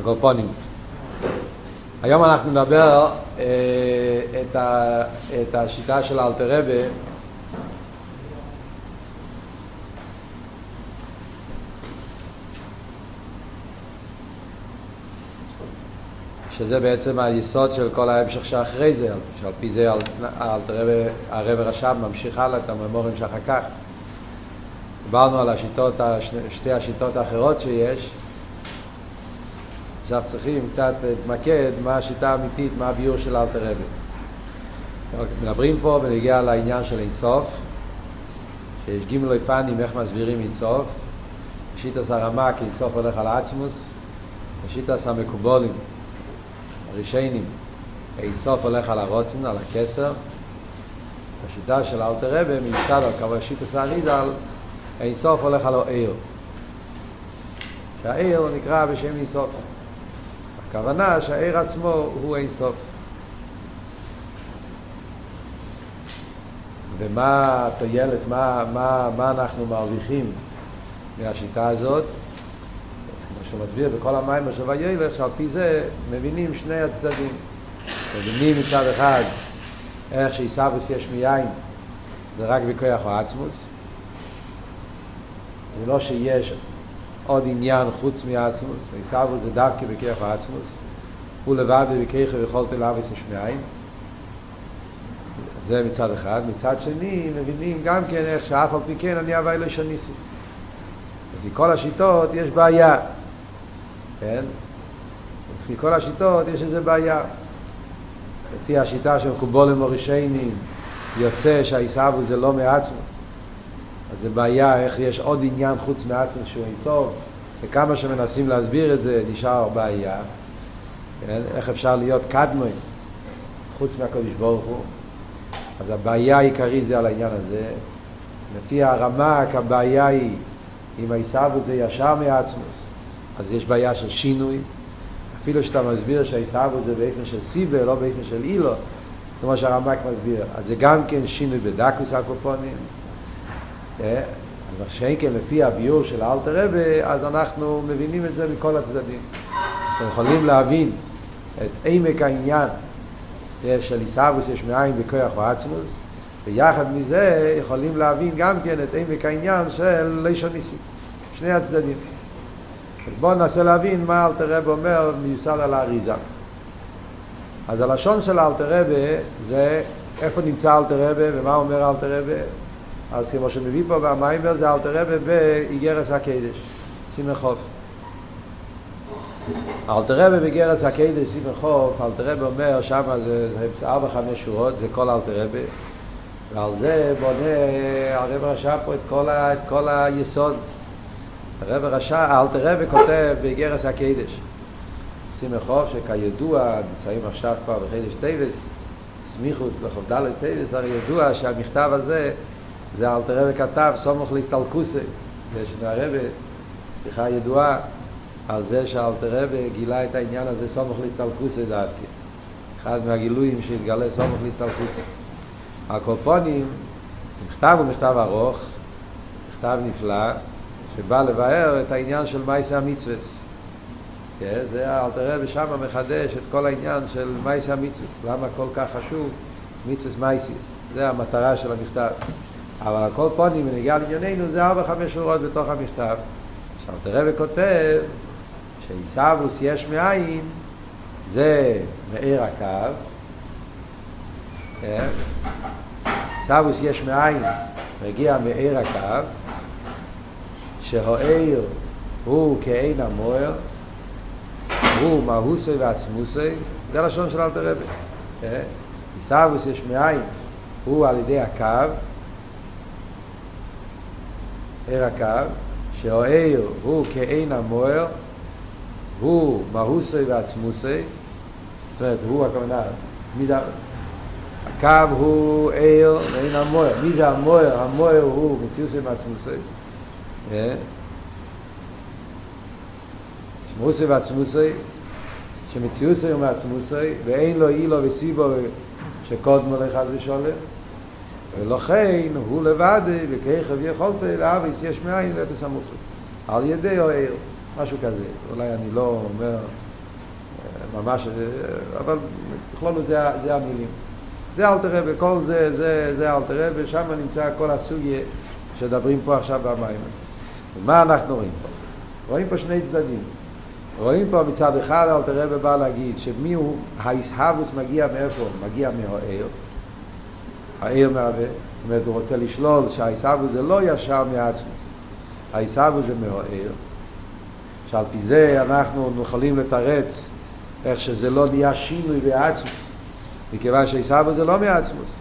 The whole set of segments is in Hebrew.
הקופונים. היום אנחנו נדבר אה, את, ה, את השיטה של אלתרבה שזה בעצם היסוד של כל ההמשך שאחרי זה, שעל פי זה הרב רש"ב ממשיך הלאה את הממורים שאחר כך. דיברנו על השיטות, שתי השיטות האחרות שיש, עכשיו צריכים קצת להתמקד מה השיטה האמיתית, מה הביור של אלתר רבי. מדברים פה ונגיע לעניין של אינסוף, שיש גימל אופנים איך מסבירים אינסוף, שיטה הרמ"ק אינסוף הולך על עצמוס, שיטה המקובולים, הרישיינים, אינסוף הולך על הרוצן, על הכסר, השיטה של אלתר רבי מיוסד על כמה שיטה האריזל, אינסוף הולך על העיר. שהעיר נקרא בשם אינסוף. הכוונה שהעיר עצמו הוא אין סוף. ומה התועלת, מה, מה, מה אנחנו מרוויחים מהשיטה הזאת? כמו שהוא מסביר בכל המים של וילך, שעל פי זה מבינים שני הצדדים. מבינים מצד אחד איך שעיסאוויס יש מיין זה רק בכוח העצמוס. זה לא שיש עוד עניין חוץ מעצמוס, עיסאוו זה דווקא בכיח העצמוס, הוא לבד בכיח ויכולת אליו יש מאין. זה מצד אחד. מצד שני, מבינים גם כן איך שאף על פי כן אני אהבה אלו שניסי. לפי כל השיטות יש בעיה, כן? לפי כל השיטות יש איזה בעיה. לפי השיטה של קובולים ורישיינים יוצא שהעיסאוו זה לא מעצמוס. אז זה בעיה איך יש עוד עניין חוץ מעצמוס שהוא אינסוף, וכמה שמנסים להסביר את זה נשאר בעיה. כן? איך אפשר להיות קדמון חוץ מהקדוש ברוך הוא? אז הבעיה העיקרית זה על העניין הזה. לפי הרמ"ק הבעיה היא אם העיסאוו זה ישר מעצמוס, אז יש בעיה של שינוי. אפילו שאתה מסביר שהעיסאוו זה באופן של סיבה, לא באופן של אילו, כמו שהרמ"ק מסביר. אז זה גם כן שינוי בדקוס הקופונים. אה? אבל כן לפי הביור של אלתר רבי, אז אנחנו מבינים את זה מכל הצדדים. אנחנו יכולים להבין את עמק העניין של עיסאוויס יש מאין בכוח ועצמוס, ויחד מזה יכולים להבין גם כן את עמק העניין של לישון ניסי, שני הצדדים. אז בואו ננסה להבין מה אלתר רבי אומר מיוסד על האריזה. אז הלשון של אלתר רבי זה איפה נמצא אלתר רבי ומה אומר אלתר רבי אז כמו שמביא פה במיימר זה אלתר רבי באיגרס הקדש, סימן חוף. אלתר רבי באיגרס הקדש, סימן חוף, אלתר רבי אומר שם זה, ארבע חמש שורות, זה כל אלטער רבי, ועל זה בונה הרבי רש"ב פה את כל, ה, את כל היסוד. הרבי רש"ב, אלטער רבי כותב באיגרת הקודש. סימן כ' שכידוע נמצאים עכשיו כבר בחודש טבת, סמיכות לכ"ד טבת, הרי ידוע שהמכתב הזה זה אלטער רבי כתב, סמוך להסתלקותו. יש מהרבי שיחה ידועה על זה שאלטער רבי גילה את העניין הזה סמוך להסתלקותו דווקא. אחד מהגילויים שהתגלה סומך להסתלקוסי. הקופונים, מכתב הוא מכתב ארוך, מכתב נפלא, שבא לבאר את העניין של מייסי המצווס. כן, זה אלתר רבי שמה מחדש את כל העניין של מייסי המצווס. למה כל כך חשוב מצווס מייסיס. זה המטרה של המכתב. אבל הכל פונים ונגיע לענייננו זה ארבע חמש שורות בתוך המכתב. עכשיו תראה וכותב שעיסאוווס יש מאין זה מאיר הקו. עיסאוווס יש מאין מגיע מאיר הקו שהאיר הוא כאין המוער הוא מהוסי ועצמוסי זה לשון של אלתר רבי. עיסאוווס יש מאין הוא על ידי הקו עיר הקו, שהעיר הוא כאין המוער, הוא מהוסי ועצמוסי, זאת אומרת, הוא הכוונה, מי זה, הקו הוא עיר ואין המוער, מי זה המוער? המוער הוא מציוסי ועצמוסי, שמוסי ועצמוסי, שמציוסי ומעצמוסי, ואין לו אילו וסיבו שקודמו לחז ושולם, ולכן הוא לבד וכיכב יכולת לאביס יש מאין ואפס המוחלט על ידי או עיר משהו כזה אולי אני לא אומר ממש, אבל בכלול זה, זה המילים. זה אל תראה, וכל זה, זה, זה אל תראה, ושם נמצא כל הסוגיה שדברים פה עכשיו במים. מה אנחנו רואים פה? רואים פה שני צדדים. רואים פה מצד אחד אל תראה ובא להגיד שמי הוא, האיסהבוס מגיע מאיפה? מגיע מהעיר. העיר מהווה. זאת אומרת, הוא רוצה לשלול שהאיסהבוס זה לא ישר מעצמוס. האיסהבוס זה מהעיר. שעל פי זה אנחנו יכולים לתרץ איך שזה לא נהיה שינוי בעצמוס. מכיוון שעיסאוו זה לא מעצמוס.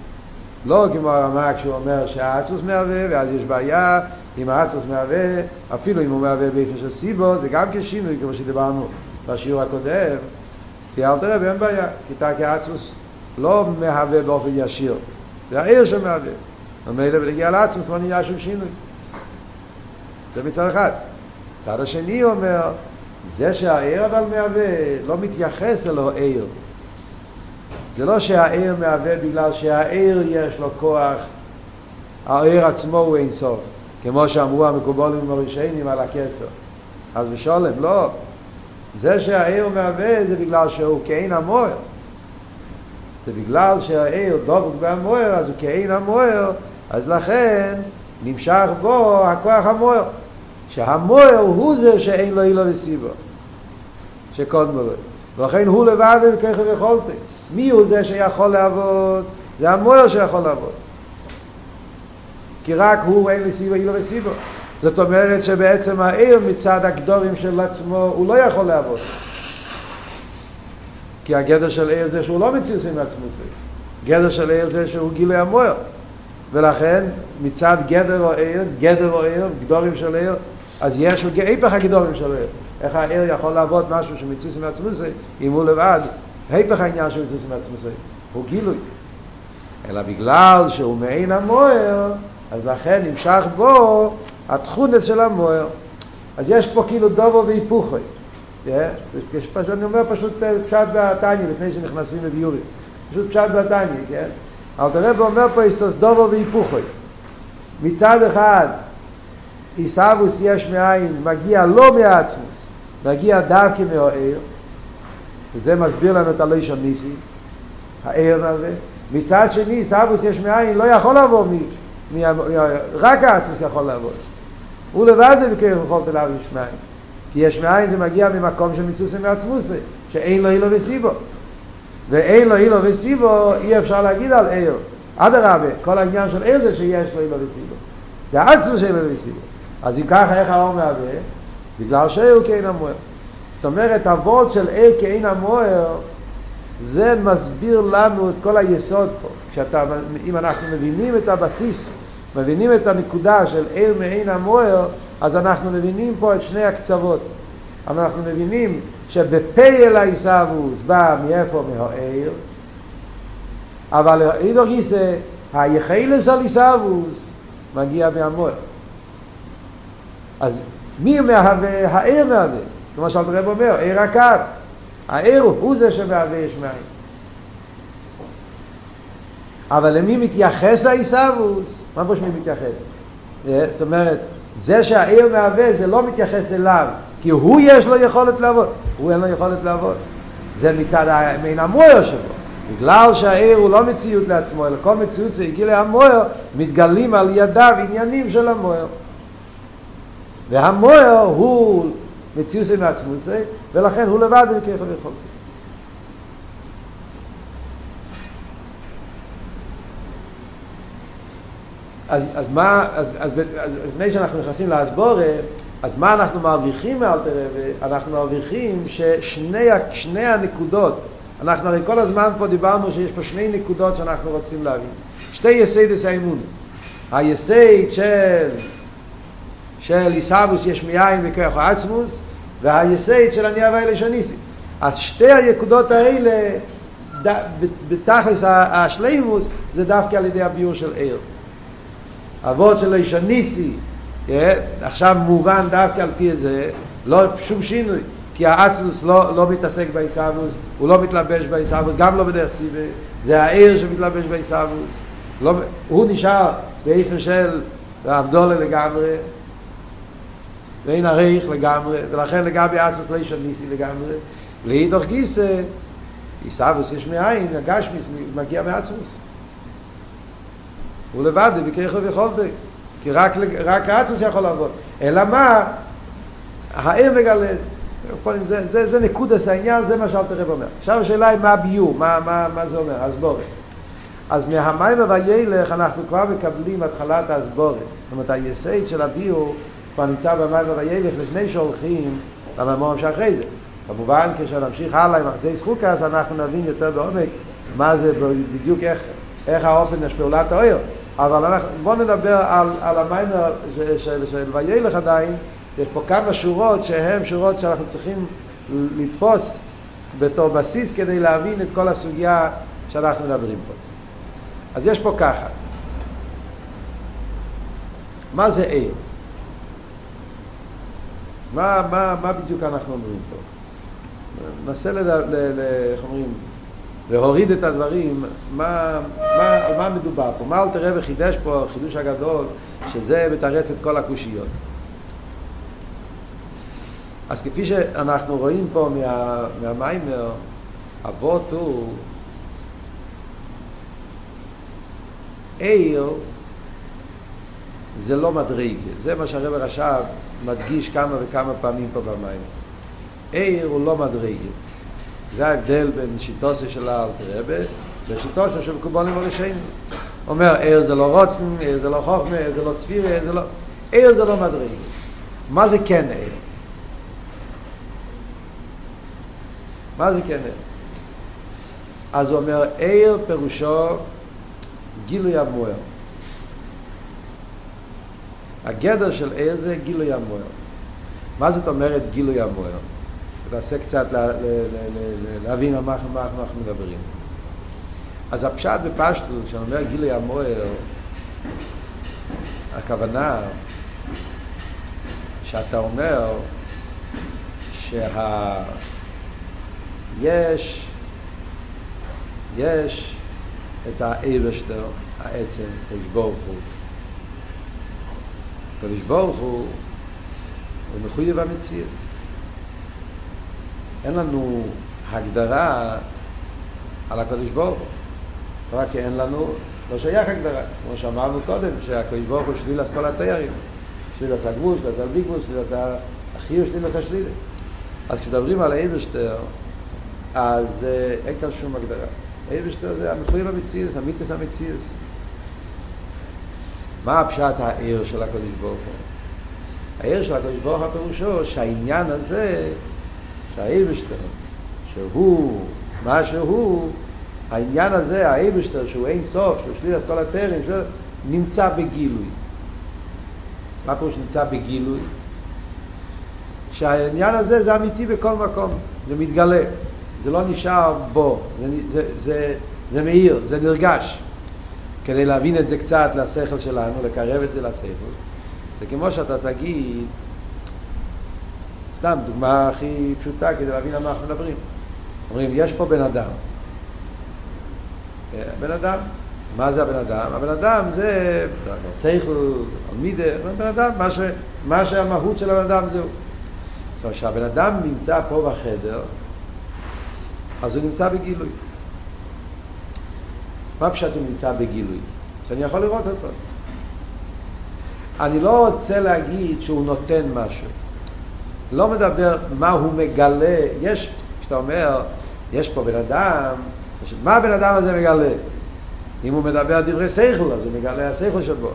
לא כמו הרמ"א כשהוא אומר שהעצמוס מהווה, ואז יש בעיה אם העצמוס מהווה, אפילו אם הוא מהווה באיפה של סיבו, זה גם כשינוי, כמו שדיברנו בשיעור הקודם. כי אל תראה, אין בעיה, כי תקי העצמוס לא מהווה באופן ישיר, זה העיר שמהווה. ומילא ולהגיע לעצמוס לא נהיה שום שינוי. זה מצד אחד. מצד השני אומר, זה שהעיר אבל מהווה, לא מתייחס אלו עיר. זה לא שהעיר מהווה בגלל שהעיר יש לו כוח, העיר עצמו הוא אין סוף, כמו שאמרו המקובולים הראשונים על הכסר. אז בשולם, לא. זה שהעיר מהווה זה בגלל שהוא כאין המוער. זה בגלל שהעיר דבוק בהמוער, אז הוא כאין המוער, אז לכן נמשך בו הכוח המוער. שהמוער הוא זה שאין לו אילו וסיבו. שקודם לו. ולכן הוא לבד וככה ויכולתי. מי הוא זה שיכול לעבוד? זה המוער שיכול לעבוד. כי רק הוא אין לסיבו, אילו וסיבו. זאת אומרת שבעצם העיר מצד הגדורים של עצמו הוא לא יכול לעבוד. כי הגדר של עיר זה שהוא לא מציר עם זה. גדר של עיר זה שהוא גילוי המוער. ולכן מצד גדר או עיר, גדר או עיר, גדורים של עיר, אז יש היפך הגדורים של עיר. איך העיר יכול לעבוד משהו שמציר עם זה, אם הוא לבד, היפך העניין של מציר עם זה, הוא גילוי. אלא בגלל שהוא מעין המוער, אז לכן נמשך בו התכונס של המוער. אז יש פה כאילו דובו והיפוכי. פשוט, אני אומר פשוט פשט בתניא, לפני שנכנסים לביורי. פשוט פשט בתניא, כן? אבל תראה ואומר פה איסטוס דובו והיפוכי. מצד אחד, עיסאוווס יש מאין, מגיע לא מעצמוס, מגיע דווקא מהעיר, וזה מסביר לנו את הלישון ניסי, העיר הזה. מצד שני, עיסאוווס יש מאין, לא יכול לעבור מ... מ... רק העצמוס יכול לעבור. הוא לבד בקרב יכולת אליו יש מאין. כי יש מאין זה מגיע ממקום של מצוסי מעצמוסי, שאין לו אילו וסיבו. ואין לו אילו וסיבו, אי אפשר להגיד על עיר. אדרבה, כל העניין של עיר זה שיש לו אילו וסיבו. זה עצמו שאין לו וסיבו. אז אם ככה איך האור מהווה? בגלל שעיר כאין המוער. זאת אומרת, אבות של עיר כאין המוער, זה מסביר לנו את כל היסוד פה. כשאתה, אם אנחנו מבינים את הבסיס, מבינים את הנקודה של עיר מעין המוער, אז אנחנו מבינים פה את שני הקצוות. אנחנו מבינים שבפייל העיסאוווס בא מאיפה? מהעיר, אבל אידו גיסא, היחילס על עיסאוווס מגיע מהמוער. אז מי מהווה? העיר מהווה. כמו שאלת רב אומר, עיר הקו. העיר הוא זה שמהווה יש מאין. אבל למי מתייחס העיסאוווס? מה פה שמי מתייחס? זאת אומרת, זה שהעיר מהווה זה לא מתייחס אליו, כי הוא יש לו יכולת לעבוד, הוא אין לו יכולת לעבוד. זה מצד המין המוער שבו. בגלל שהעיר הוא לא מציאות לעצמו, אלא כל מציאות שהגיע להמוער, מתגלים על ידיו עניינים של המוער. והמוער הוא מציאות עם עצמו, ולכן הוא לבד עם ככה אז, אז מה, אז, אז, אז לפני שאנחנו נכנסים להסבורה, אז מה אנחנו מרוויחים מאלתר רבי? אנחנו מרוויחים ששני שני הנקודות, אנחנו הרי כל הזמן פה דיברנו שיש פה שני נקודות שאנחנו רוצים להבין. שתי יסיידס האמון. היסייד של, של איסאבוס יש מיין וכוח העצמוס, והיסייד של אני אבא אלה שניסי. אז שתי הנקודות האלה, בתכלס השלימוס, זה דווקא על ידי הביור של עיר. אבות של איש הניסי, עכשיו מובן דווקא על פי זה, לא שום שינוי, כי האצמוס לא, לא מתעסק בעיסאוווס, הוא לא מתלבש בעיסאוווס, גם לא בדרך סיבה, זה העיר שמתלבש בעיסאוווס, לא, הוא נשאר באיפה של אבדולה לגמרי, ואין הרייך לגמרי, ולכן לגבי אצמוס לא איש הניסי לגמרי, לאידוך גיסא, עיסאוויס יש מאין, הגשמיס מגיע מעצמוס. הוא לבד, בכיכו ויכולתי. כי רק, רק עצמוס יכול לעבוד. אלא מה? העיר מגלה את זה. זה, זה, זה נקודס העניין, זה מה שאלתר רב אומר. עכשיו השאלה היא מה הביור, מה, מה, מה זה אומר, הסבורת. אז מהמים וילך אנחנו כבר מקבלים התחלת הסבורת. זאת אומרת, היסד של הביור כבר נמצא במים וילך לפני שהולכים לממור שאחרי זה. כמובן, כשנמשיך הלאה עם אחזי זכוקס, אנחנו נבין יותר בעומק מה זה בדיוק, איך, איך האופן של פעולת האויר. אבל אנחנו, בואו נדבר על, על המיימר של, של, וילך עדיין, יש פה כמה שורות שהן שורות שאנחנו צריכים לתפוס בתור בסיס כדי להבין את כל הסוגיה שאנחנו מדברים פה. אז יש פה ככה, מה זה עיר? מה, מה, מה בדיוק אנחנו אומרים פה? ננסה, ל, ל, ל, איך אומרים, להוריד את הדברים, מה, מה, על מה מדובר פה, מה אלתר רבי חידש פה, חידוש הגדול, שזה מתרץ את כל הקושיות. אז כפי שאנחנו רואים פה מה, מהמיימר, אבות הוא עיר זה לא מדריג, זה מה שהרב רש"ב מדגיש כמה וכמה פעמים פה במים. עיר הוא לא מדריג. זה ההבדל בין שיטוסה של האלתרבה ושיטוסה של קובונים הראשיים. אומר, עיר זה לא רוצן, עיר זה לא חוכמה, עיר זה לא ספירה, עיר זה לא... עיר זה לא מדריג. מה זה כן עיר? מה זה כן עיר? אז הוא אומר, עיר פירושו גילוי המוער. הגדר של עיר זה גילוי המוער. מה זאת אומרת גילוי המוער? ננסה קצת לה, לה, לה, להבין על מה, מה אנחנו מדברים. אז הפשט בפשטות, כשאני אומר גילוי המוער, הכוונה שאתה אומר שה... יש, יש את האיברשטר, העצם, קדוש ברוך הוא. קדוש ברוך הוא, הוא מחויב המציאות. אין לנו הגדרה על הקדוש ברוך הוא. רק אין לנו, לא שייך הגדרה. כמו שאמרנו קודם, שהקדוש ברוך הוא שליל כל התיירים. שליל עשה גבול, שליל עשה בלי גבול, שליל עשה החיוב, שליל עשה שליל. אז כשמדברים על האיברשטר, אז אין כאן שום הגדרה. אייבשטר זה המחויב המציאס, המיתס המציאס. מה הפשט העיר של הקדוש ברוך הוא? העיר של הקדוש ברוך הוא פירושו שהעניין הזה, שהאייבשטר, שהוא מה שהוא, העניין הזה, האייבשטר, שהוא אין סוף, שהוא שליל כל הטרים, נמצא בגילוי. מה פירוש נמצא בגילוי? שהעניין הזה זה אמיתי בכל מקום, זה מתגלה. זה לא נשאר בו, זה, זה, זה, זה מאיר, זה נרגש. כדי להבין את זה קצת לשכל שלנו, לקרב את זה לשכל, זה כמו שאתה תגיד, סתם דוגמה הכי פשוטה כדי להבין על מה אנחנו מדברים. אומרים, יש פה בן אדם. בן אדם, מה זה הבן אדם? הבן אדם זה שכל, מידה, בן אדם, מה, ש, מה שהמהות של הבן אדם זהו. עכשיו, כשהבן אדם נמצא פה בחדר, אז הוא נמצא בגילוי. מה פשוט הוא נמצא בגילוי? שאני יכול לראות אותו. אני לא רוצה להגיד שהוא נותן משהו. לא מדבר מה הוא מגלה. יש, כשאתה אומר, יש פה בן אדם, מה הבן אדם הזה מגלה? אם הוא מדבר דברי שכל, אז הוא מגלה השכל שבו.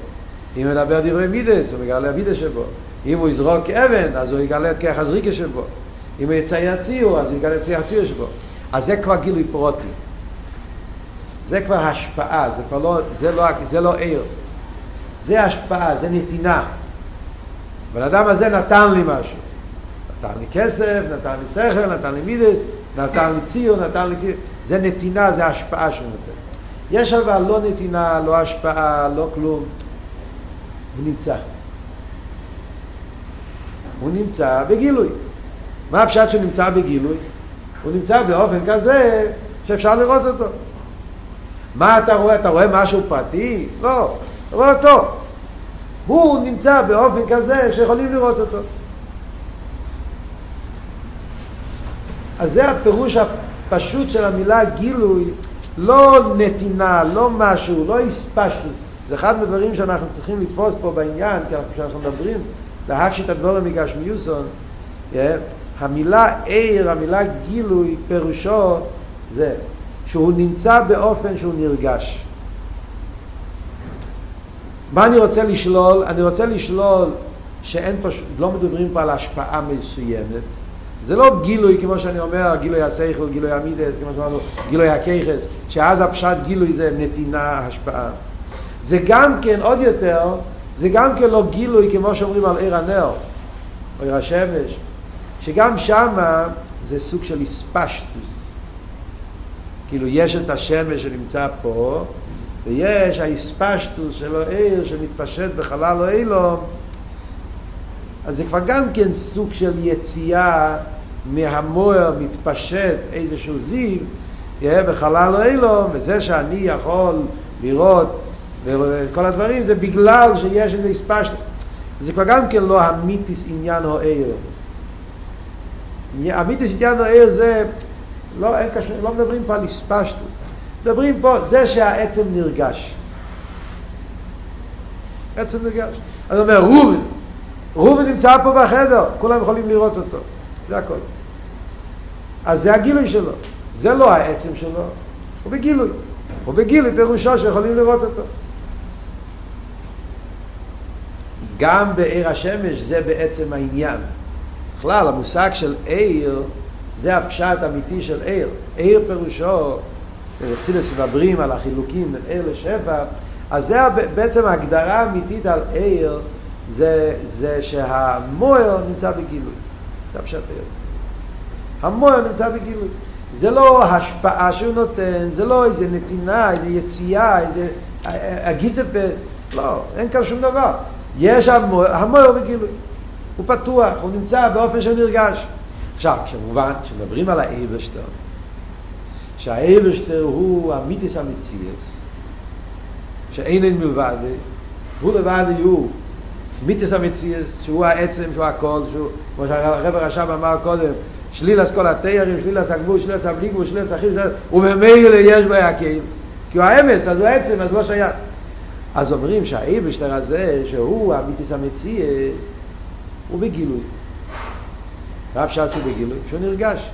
אם הוא מדבר דברי מידס, הוא מגלה המידס שבו. אם הוא יזרוק אבן, אז הוא יגלה את כרך הזריקה שבו. אם הוא יצייר ציור, אז הוא יגלה את צייר ציור שבו. אז זה כבר גילוי פרוטי. זה כבר השפעה, זה כבר לא, זה לא, זה לא עיר. זה השפעה, זה נתינה. בן אדם הזה נתן לי משהו. נתן לי כסף, נתן לי שכל, נתן לי מידס, נתן לי ציור, נתן לי. זה נתינה, זה השפעה שהוא נותן. יש אבל לא נתינה, לא השפעה, לא כלום. הוא נמצא. הוא נמצא בגילוי. מה הפשט שהוא נמצא בגילוי? הוא נמצא באופן כזה שאפשר לראות אותו. מה אתה רואה? אתה רואה משהו פרטי? לא, אתה רואה אותו. הוא נמצא באופן כזה שיכולים לראות אותו. אז זה הפירוש הפשוט של המילה גילוי, לא נתינה, לא משהו, לא הספשטוס. זה אחד מהדברים שאנחנו צריכים לתפוס פה בעניין, כי כשאנחנו מדברים להפשיט הדבורם מגשמיוסון, yeah, המילה עיר, המילה גילוי, פירושו זה שהוא נמצא באופן שהוא נרגש. מה אני רוצה לשלול? אני רוצה לשלול שאין פה, לא מדברים פה על השפעה מסוימת. זה לא גילוי, כמו שאני אומר, גילוי השכל, גילוי המידס, כמו שאמרנו, גילוי הכיכס, שאז הפשט גילוי זה נתינה, השפעה. זה גם כן, עוד יותר, זה גם כן לא גילוי כמו שאומרים על עיר הנר, או עיר השמש, שגם שמה זה סוג של איספשטוס. כאילו יש את השמש שנמצא פה, ויש האיספשטוס של העיר שמתפשט בחלל או אילום, אז זה כבר גם כן סוג של יציאה מהמוער מתפשט איזשהו זיו בחלל או אילום, וזה שאני יכול לראות וכל הדברים זה בגלל שיש איזה הספשט זה כבר גם כן לא המיתיס עניין או עיר המיתיס עניין או עיר זה לא, אין קשור, לא מדברים פה על הספשטוס. מדברים פה, זה שהעצם נרגש. עצם נרגש. אז אומר ראובן ראובן נמצא פה בחדר כולם יכולים לראות אותו זה הכל אז זה הגילוי שלו זה לא העצם שלו הוא בגילוי הוא בגילוי פירושו שיכולים לראות אותו גם בעיר השמש זה בעצם העניין. בכלל, המושג של עיר, זה הפשט האמיתי של עיר. עיר פירושו, כשחסידס מדברים על החילוקים בין עיר לשפע, אז זה בעצם ההגדרה האמיתית על עיר, זה, זה שהמוער נמצא בגילוי. זה הפשט עיר. המוער נמצא בגילוי. זה לא השפעה שהוא נותן, זה לא איזה נתינה, איזה יציאה, איזה הגיטפה, לא, אין כאן שום דבר. יש המויר בגילוי. הוא פתוח, הוא נמצא באופן שנרגש. עכשיו, כשמובן, כשמדברים על האייברשטר, שהאייברשטר הוא המיתיס המציאס, שאין אין מלבד, הוא לבד הוא מיתיס המציאס, שהוא העצם, שהוא הכל, שהוא, כמו שהרב הרשב אמר קודם, שלילס כל התיירים, שלילס הגבול, שלילס הבליגבול, שלילס החיל, וממילא יש בה הקהיל. כי הוא האמס, אז הוא עצם, אז לא שייך. אז אומרים שהאיבשטר הזה, שהוא המיתיס המציאס, הוא בגילוי. מה פשט שהוא בגילוי? שהוא נרגש.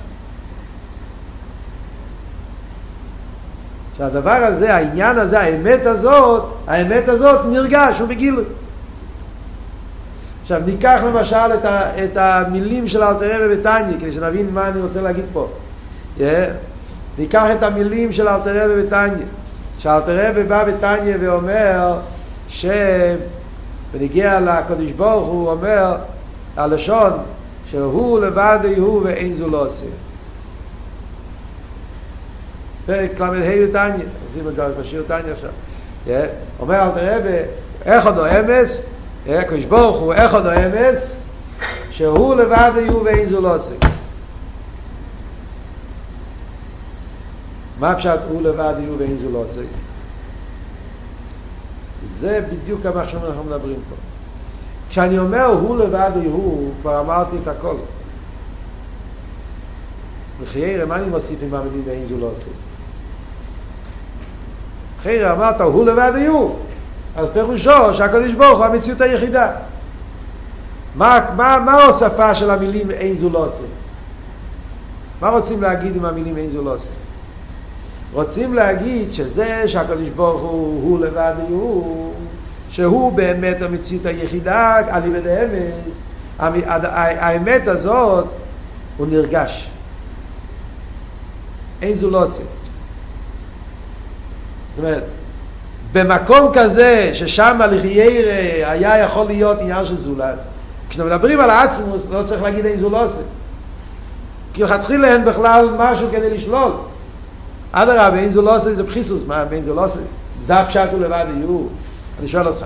שהדבר הזה, העניין הזה, האמת הזאת, האמת הזאת נרגש, הוא בגילוי. עכשיו ניקח למשל את, ה, את המילים של אלתר רבי בטניה, כדי שנבין מה אני רוצה להגיד פה. Yeah. ניקח את המילים של אלתר רבי בטניה. שאלתר רבי בא בתניא ואומר שבנגיע לקדוש ברוך הוא אומר הלשון שהוא לבד הוא ואין זו לא עושה פרק ל"ה בתניא עושים את זה בשיר תניא עכשיו אומר אלתר רבי איך עוד אמס הקדוש ברוך הוא איך עוד אמס שהוא לבד הוא ואין זו לא עושה מה פשט הוא לבד יהיו ואין זו לא עושה? זה בדיוק מה שאנחנו מדברים פה. כשאני אומר הוא לבד יהיו, כבר אמרתי את הכל. וחיירה, מה אני מוסיף עם המילים ואין זו לא עושה? חיירה, אמרת הוא לבד יהיו. אז פירושו שהקדוש ברוך הוא המציאות היחידה. מה, מה, מה ההוספה של המילים אין זו לא עושה? מה רוצים להגיד עם המילים אין זו לא עושה? רוצים להגיד שזה שהקדוש ברוך הוא, הוא לבד הוא, שהוא באמת המציאות היחידה על ידי אמס, האמת הזאת הוא נרגש. אין זו לא עושה. זאת אומרת, במקום כזה ששם לחיירה היה יכול להיות עניין של זולת, כשמדברים על העצמוס לא צריך להגיד אין זו לא עושה. כי לכתחילה אין בכלל משהו כדי לשלול. אדרבה, אין זו לא עושה איזה בחיסוס, מה, אין זו לא עושה? זה הפשט הוא לבד יהיו? אני שואל אותך.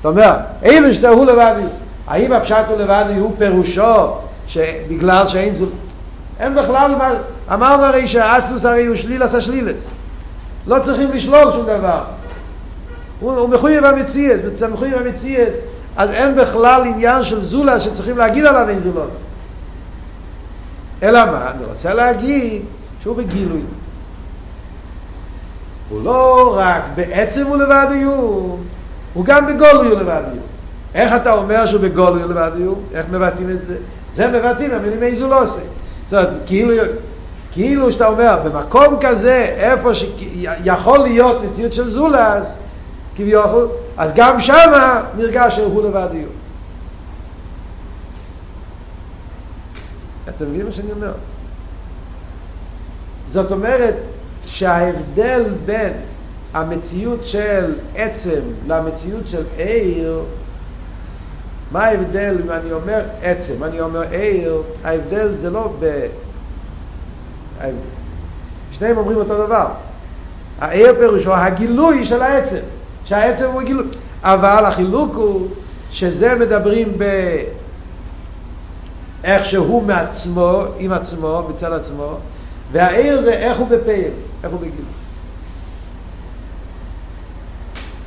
אתה אומר, אין שתה הוא לבד יהיו. האם הפשט הוא לבד יהיו פירושו שבגלל שאין זו... אין בכלל, אמרנו הרי שהאסוס הרי הוא שליל עשה שלילס. לא צריכים לשלול שום דבר. הוא, מחויב המציאס, מחויב המציאס, אז אין בכלל עניין של זולה שצריכים להגיד עליו אין זולוס. אלא מה? אני רוצה להגיד שהוא בגילוי. הוא לא רק בעצם הוא לבד איום, הוא גם בגולוי הוא לבד איום. איך אתה אומר שהוא בגולוי הוא לבד איום? איך מבטאים את זה? זה מבטאים המילים איזו לא עושה. זאת אומרת, כאילו, כאילו שאתה אומר, במקום כזה, איפה שיכול להיות מציאות של זולס, כביכול, אז גם שמה נרגש שהוא לבד איום. אתם מבינים מה שאני אומר? זאת אומרת שההבדל בין המציאות של עצם למציאות של עיר, מה ההבדל אם אני אומר עצם, אני אומר עיר, ההבדל זה לא ב... שניהם אומרים אותו דבר. העיר פירושו הגילוי של העצם, שהעצם הוא גילוי. אבל החילוק הוא שזה מדברים ב... איך שהוא מעצמו, עם עצמו, בצל עצמו, והעיר זה איך הוא בפעיל, איך הוא בגילוי.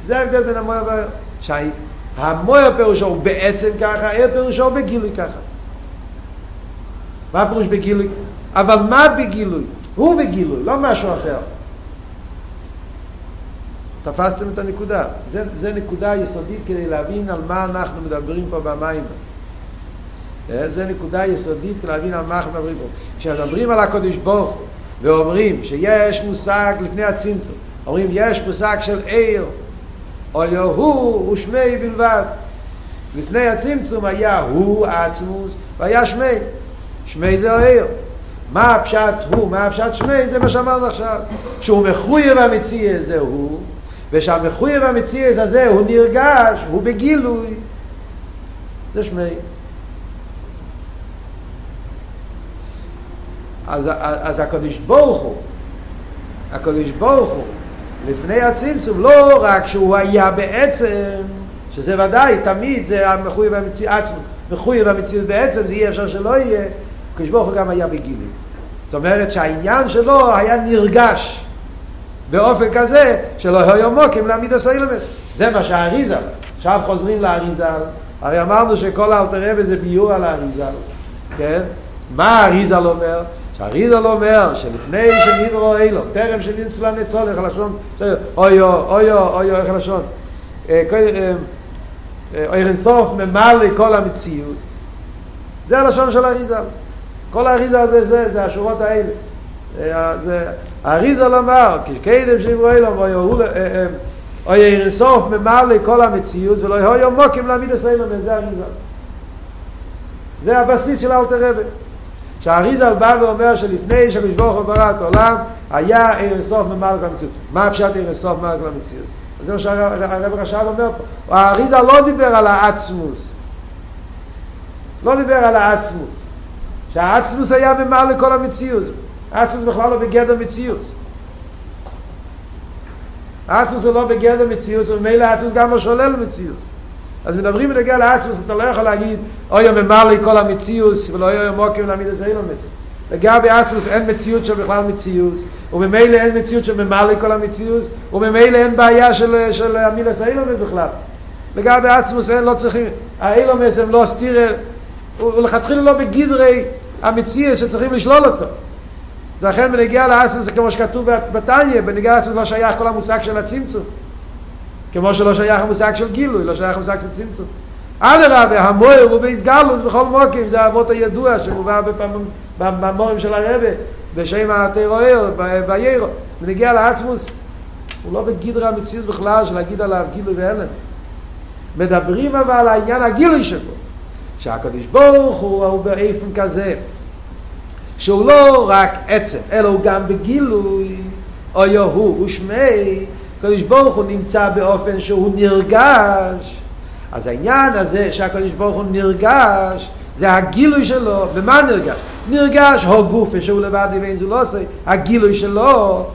זה ההבדל בין המויר והעיר. שהמויר פירושו הוא בעצם ככה, העיר פירושו הוא בגילוי ככה. מה פירוש בגילוי? אבל מה בגילוי? הוא בגילוי, לא משהו אחר. תפסתם את הנקודה. זה, זה נקודה יסודית כדי להבין על מה אנחנו מדברים פה במים. זה נקודה יסודית כדי להבין על מה אנחנו מדברים פה. כשמדברים על הקודש ברוך ואומרים שיש מושג לפני הצמצום, אומרים יש מושג של עיר, או הוא ושמי בלבד. לפני הצמצום היה הוא עצמוס והיה שמי. שמי זה העיר. מה הפשט הוא, מה הפשט שמי, זה מה שאמרנו עכשיו. שהוא מחויב המציע זה הוא, ושהמחויב המציע הזה הוא נרגש, הוא בגילוי, זה שמי. אז, אז הקדוש ברוך הוא, הקדוש ברוך הוא, לפני הצמצום, לא רק שהוא היה בעצם, שזה ודאי, תמיד זה המחויב המציאות עצמו, מחויב המציאות בעצם, זה אי אפשר שלא יהיה, הקדוש ברוך הוא גם היה בגילוי. זאת אומרת שהעניין שלו היה נרגש באופן כזה שלא היו מוקים להעמיד הסיילמס. זה מה שהאריזה, עכשיו חוזרים לאריזה, הרי אמרנו שכל האלתר רבי זה ביור על האריזה, כן? מה האריזה אומר? שהאריזה אומר שלפני שנדרו אילו, טרם שנמצא לנצול, איך הלשון, אוי אוי אוי איך הלשון, אוי אינסוף ממלא כל המציאות, זה הלשון של האריזה. כל האריזה הזה, זה, זה השורות האלה. זה, האריזה לומר, כקדם שיברו אילום, או ירסוף ממלא כל המציאות, ולא יהיו מוקים להעמיד הסיימם, זה האריזה. זה הבסיס של אלתר רבי. שהאריזה בא ואומר שלפני שהקדוש ברוך הוא ברא את העולם, היה אירסוף ממלא כל המציאות. מה הפשט אירסוף ממלא כל המציאות? זה מה שהרב רשב אומר פה. האריזה לא דיבר על העצמוס. לא דיבר על העצמוס. שהעצמוס היה ממעל לכל המציאות. העצמוס בכלל לא בגדר מציאות. העצמוס הוא לא בגדר מציאות, וממילא העצמוס גם לא שולל מציאות. אז מדברים בנגיע לעצמוס, אתה לא יכול להגיד, אוי ממלא כל המציאות, ולא אוי מוקים להעמיד את זה אילומץ. לגבי עצמוס אין מציאות של בכלל מציאות, וממילא אין מציאות של ממלא כל המציאות, וממילא אין בעיה של, של המילס האילומץ בכלל. לגבי עצמוס אין, לא צריכים, האילומץ הם לא סתירה, הוא לכתחילה לא בגדרי המציע שצריכים לשלול אותו. ולכן בנגיעה לעצמוס זה כמו שכתוב בתניא, בנגיעה לעצמוס לא שייך כל המושג של הצמצום. כמו שלא שייך המושג של גילוי, לא שייך המושג של צמצום. אדרבה, המויר הוא בהסגלות בכל מוקים, זה האבות הידוע שמובא במורים של הרבה, בשם הטרואר, ביירו. בנגיעה לעצמוס, הוא לא בגדרי המציאות בכלל של להגיד עליו גילוי והלם. מדברים אבל על העניין הגילוי שבו. שהקדוש ברוך הוא הוא באיפן כזה שהוא לא רק עצם אלא הוא גם בגילוי. או יהו ושמי. הקדוש ברוך הוא נמצא באופן שהוא נרגש. אז העניין הזה שהקדוש ברוך הוא נרגש זה הגילוי שלו. במה נרגש? נרגש הו גופה שהוא לבד ואין זו לא עושה הגילוי שלו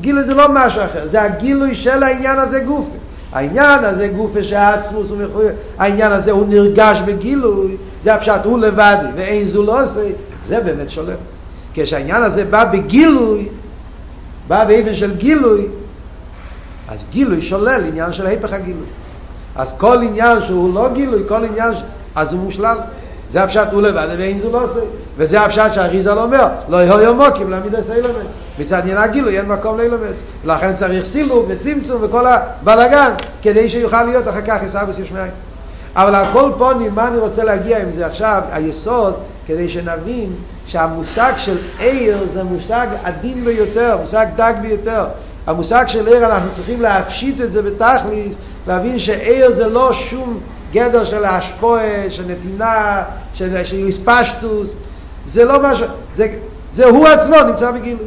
גילוי זה לא משהו אחר זה הגילוי של העניין הזה גופה העניין הזה גופה שהעצמוס הוא מחויב, העניין הזה הוא נרגש בגילוי, זה הפשט הוא לבד ואין זו לא עושה, זה באמת שולם. כשהעניין הזה בא בגילוי, בא באופן של גילוי, אז גילוי שולל עניין של היפך הגילוי. אז כל עניין שהוא לא גילוי, כל עניין, אז הוא מושלל. זה הפשט הוא לבד ואין זו לא עושה. וזה הפשט שהאריזל אומר, לא יהיו מוקים לעמידס אילומס. מצד עניין הגילוי אין מקום לאילומס. ולכן צריך סילוב וצמצום וכל הבלאגן, כדי שיוכל להיות אחר כך עיסאוויס יש מאין. אבל על כל פונים, מה אני רוצה להגיע עם זה עכשיו? היסוד, כדי שנבין שהמושג של עיר זה מושג עדין ביותר, מושג דק ביותר. המושג של עיר אנחנו צריכים להפשיט את זה בתכליס, להבין שעיר זה לא שום גדר של השפועה, של נתינה, של, של איספשטוס, זה לא משהו, זה, זה הוא עצמו נמצא בגילוי.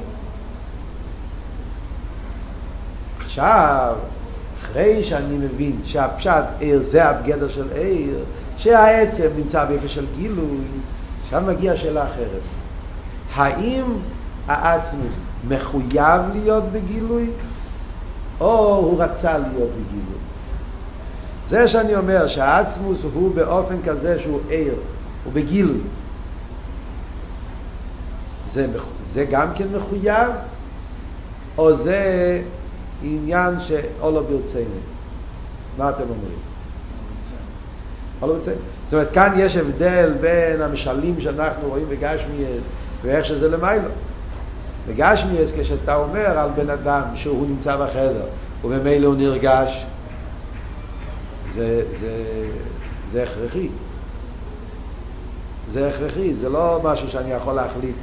עכשיו, אחרי שאני מבין שהפשט עיר זה הגדר של עיר, שהעצם נמצא באיפה של גילוי, עכשיו מגיעה השאלה אחרת. האם העצמוס מחויב להיות בגילוי, או הוא רצה להיות בגילוי? זה שאני אומר שהעצמוס הוא באופן כזה שהוא ער, הוא בגילוי. זה, זה גם כן מחויב, או זה עניין שאו לא ברצינו? מה אתם אומרים? או לא ברצינו? זאת אומרת, כאן יש הבדל בין המשלים שאנחנו רואים בגשמיאס ואיך שזה למיילו. בגשמיאס, כשאתה אומר על בן אדם שהוא נמצא בחדר וממילא הוא נרגש, זה, זה, זה הכרחי. זה הכרחי, זה לא משהו שאני יכול להחליט.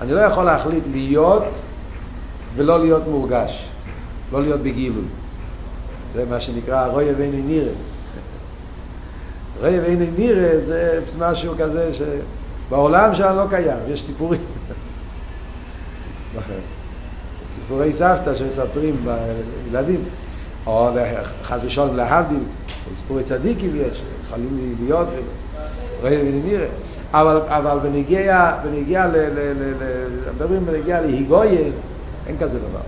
אני לא יכול להחליט להיות ולא להיות מורגש, לא להיות בגילוי. זה מה שנקרא רויה ואיני נירה. רויה ואיני נירה זה משהו כזה שבעולם שלנו לא קיים, יש סיפורים. סיפורי סבתא שמספרים לילדים. או חס ושלום להבדיל, סיפורי צדיקים יש, יכולים להיות, רואה ונראה. אבל, אבל בנגיע, בנגיע ל... ל, ל, ל מדברים בנגיע להיגויין, אין כזה דבר.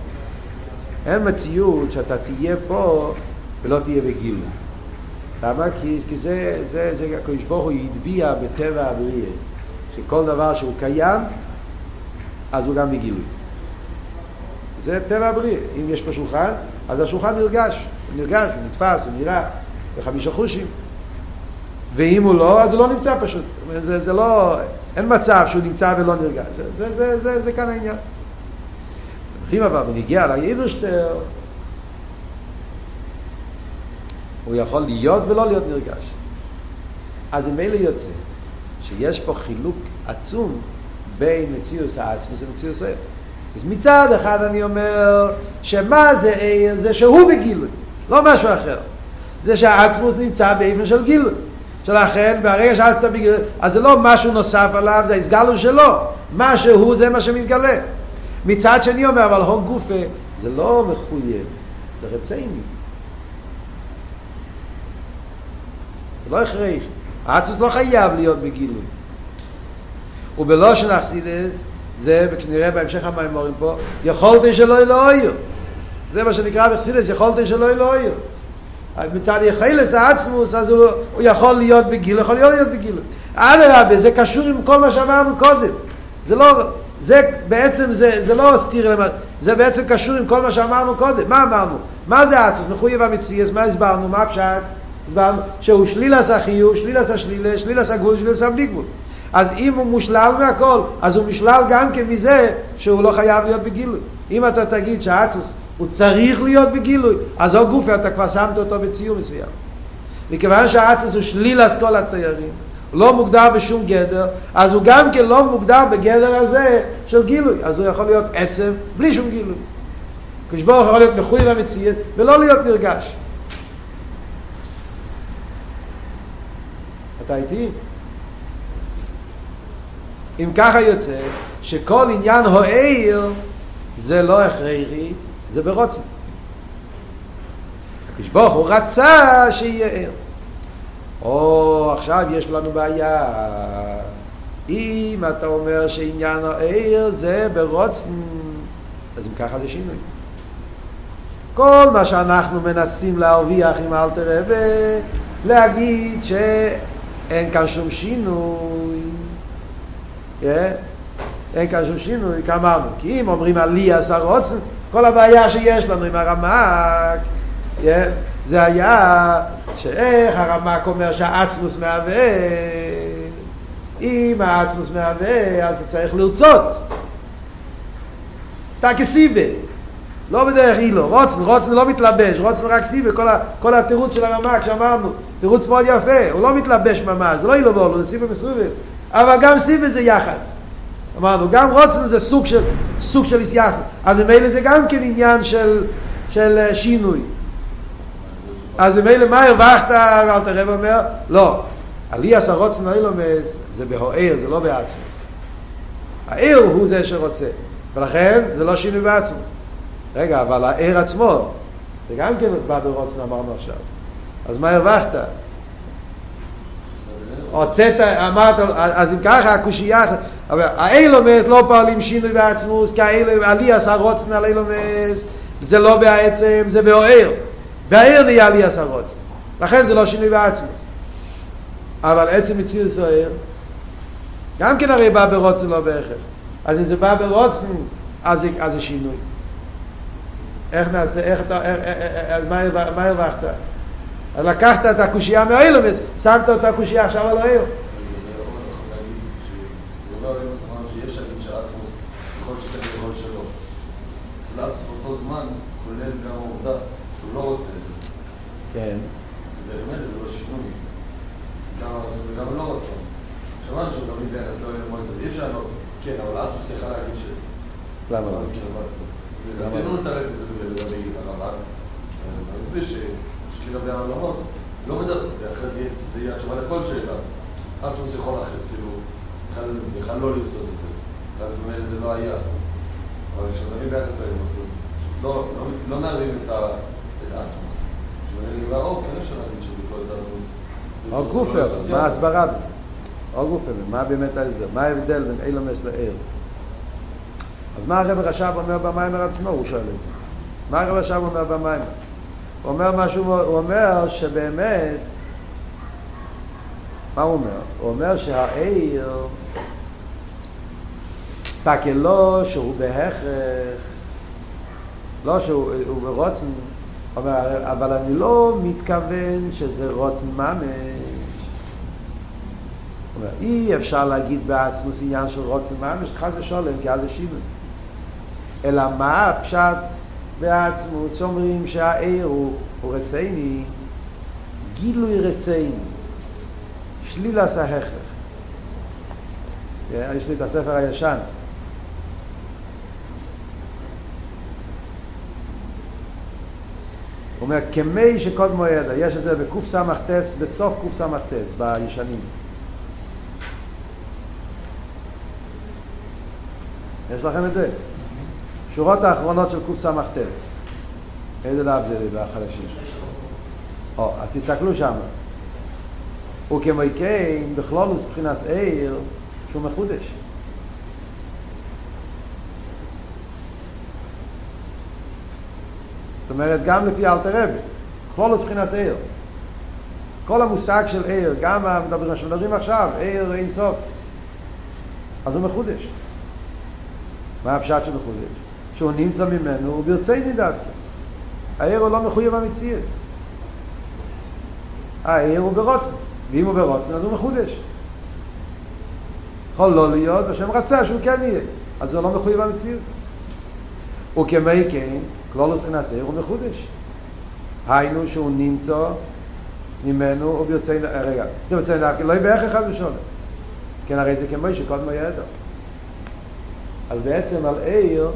אין מציאות שאתה תהיה פה ולא תהיה בגילוי. למה? כי, כי זה, זה, זה, הקדוש ברוך הוא הטביע בטבע הבריאה, שכל דבר שהוא קיים, אז הוא גם בגילוי. זה טבע הבריאה. אם יש פה שולחן, אז השולחן נרגש, הוא נרגש, הוא נתפס, הוא נראה בחמישה חושים. ואם הוא לא, אז הוא לא נמצא פשוט. זה, זה לא, אין מצב שהוא נמצא ולא נרגש. זה, זה, זה, זה, זה כאן העניין. אם אבל בניגיע לאיברשטר, הוא יכול להיות ולא להיות נרגש. אז אם אלה יוצא שיש פה חילוק עצום בין מציאוס העצמוס ומציאוס האפס. אז מצד אחד אני אומר שמה זה עיר? זה שהוא בגילוי, לא משהו אחר. זה שהעצמוס נמצא באיפן של גילוי. שלכן ברגע שהעצמוס בגילוי, אז זה לא משהו נוסף עליו, זה הסגלו שלו. מה שהוא זה מה שמתגלה. מצד שני אומר, אבל הון גופה זה לא מחויב, זה רציני. לא הכרח. העצמוס לא חייב להיות בגילוי. ובלושן אכסידס זה כנראה בהמשך המימורים פה, יכולתי שלא אלוהיו. זה מה שנקרא בחסידס, יכולתי שלא אלוהיו. מצד יחילס העצמוס, אז הוא, הוא יכול להיות בגיל, יכול להיות בגיל. אדרבה, זה קשור עם כל מה שאמרנו קודם. זה לא, זה בעצם, זה, זה לא סתיר למה, זה בעצם קשור עם כל מה שאמרנו קודם. מה אמרנו? מה זה עצמוס? מחויב המציאס, מה הסברנו? מה הפשט? שהוא שלילס החיוב, שלילס השלילה, שלילס הגבול, שלילס הבלי גבול. אז אם הוא מושלל מהכל, אז הוא משלל גם כן מזה שהוא לא חייב להיות בגילוי. אם אתה תגיד שהאצוס הוא צריך להיות בגילוי, אז או גופי אתה כבר שמת אותו בציור מסוים. מכיוון שהאצוס הוא שליל אז כל התיירים, לא מוגדר בשום גדר, אז הוא גם כן לא מוגדר בגדר הזה של גילוי, אז הוא יכול להיות עצם בלי שום גילוי. כשבור יכול להיות מחוי במציאות ולא להיות נרגש. אתה איתי? אם ככה יוצא שכל עניין הועיר זה לא הכרחי, זה ברוצן. הקדוש ברוך הוא רצה שיהיה ער. או עכשיו יש לנו בעיה. אם אתה אומר שעניין העיר זה ברוצן, אז אם ככה זה שינוי. כל מה שאנחנו מנסים להרוויח עם אלתר רבה, להגיד שאין כאן שום שינוי, אין כאן שום שינוי, כאמרנו, כי אם אומרים עלי עשר רוצן, כל הבעיה שיש לנו עם הרמק, זה היה שאיך הרמק אומר שהעצמוס מהווה, אם העצמוס מהווה, אז צריך לרצות. תקסיבה. לא בדרך אילו, רוצן, רוצן לא מתלבש, רוצן רק סיבה, כל, ה, כל התירוץ של הרמ"ק שאמרנו, תירוץ מאוד יפה, הוא לא מתלבש ממש, זה לא אילו ואולו, זה סיבה מסובב, אבל גם סיבה זה יחס. אמרנו, גם רוצן זה סוג של, סוג של יחס, אז ממילא זה גם כן עניין של, של שינוי. אז ממילא מה הרווחת, אל תראה אומר, לא, עליאס הרוצן האילומס זה בהוער, זה לא בעצמוס. העיר הוא זה שרוצה, ולכן זה לא שינוי בעצמוס. רגע, אבל העיר עצמו, זה גם כן בא ברוצן אמרנו עכשיו. אז מה הרווחת? הוצאת, אמרת, אז אם ככה הקושייה, אבל האילומס לא פועלים שינוי בעצמוס, כי עליאס הרוצן על אילומס זה לא בעצם, זה בהוער. בעיר נהיה עליאס הרוצן. לכן זה לא שינוי בעצמוס. אבל עצם מציר סוער, גם כן הרי בא ברוצן לא בהכרח. אז אם זה בא ברוצן, אז זה שינוי. איך נעשה, איך אתה, אז מה הרווחת? אז לקחת את הקושייה מהאילומס, שמת את הקושייה עכשיו על האיר. באותו זמן כולל גם העובדה שהוא לא רוצה את זה. כן. ובאמת זה לא שינוי. גם הרצון וגם לא רצון. שמענו שהוא תמיד ביחס לא יהיה מועצת, אי אפשר לא, כן, אבל עצמו צריכה להגיד ש... למה לא? רצינו לתרץ את זה לגבי הרמב"ן, אני חושב שכאילו העולמות, לא מדבר, אחרת זה יהיה התשובה לכל שאלה. עצמו יכול אחר, כאילו, בכלל לא לרצות את זה, ואז במילא זה לא היה. אבל כשאתה ביחס לאלמוס, אז לא, לא מערבים את עצמוס. כשאתה אומר, כן אפשר להגיד שבכל זה עצמוס. או גופר, מה ההסברה? או גופר, מה באמת ההסבר? מה ההבדל בין אילומס לעיר? אז מה הרב רש"ב אומר במיימר עצמו, הוא שואל את זה. מה הרב רש"ב אומר במיימר? הוא אומר משהו, הוא אומר שבאמת, מה הוא אומר? הוא אומר שהעיר, תקל לא שהוא בהכרח, לא שהוא ברוצן, אבל אני לא מתכוון שזה רוצן ממש. אי אפשר להגיד בעצמוס עניין של רוצן ממש, חד ושולם, כי אז זה שינוי. אלא מה הפשט בעצמוס שאומרים שהעיר הוא, הוא רציני, גילוי רציני, שלילס ההכרח. יש לי את הספר הישן. הוא אומר, כמי שקודמו ידע, יש את זה בקס"ט, בסוף קס"ט, בישנים. יש לכם את זה? שורות האחרונות של קס"ט. איזה דף זה בחדשים? או, אז תסתכלו שם. וכמו כן, בכלולוס מבחינת עיר, שהוא מחודש. זאת אומרת, גם לפי אלתר רבי, כלולוס מבחינת עיר. כל המושג של עיר, גם מה שמדברים עכשיו, עיר אין סוף. אז הוא מחודש. מה הפשט של מחודש? שהוא נמצא ממנו, הוא ברצי דווקא. העיר הוא לא מחויב המציאס. העיר הוא ברוצן, ואם הוא ברוצן אז הוא מחודש. יכול לא להיות, השם רצה שהוא כן יהיה, אז זה לא מחויב המציאס. וכמי כן, כלול מבחינת עיר הוא מחודש. היינו שהוא נמצא ממנו הוא ברצי, רגע, זה ברצי דווקא, לא יהיה אחד ושונה. כן, הרי זה כמו שקודם היה ידע. אז בעצם על עיר,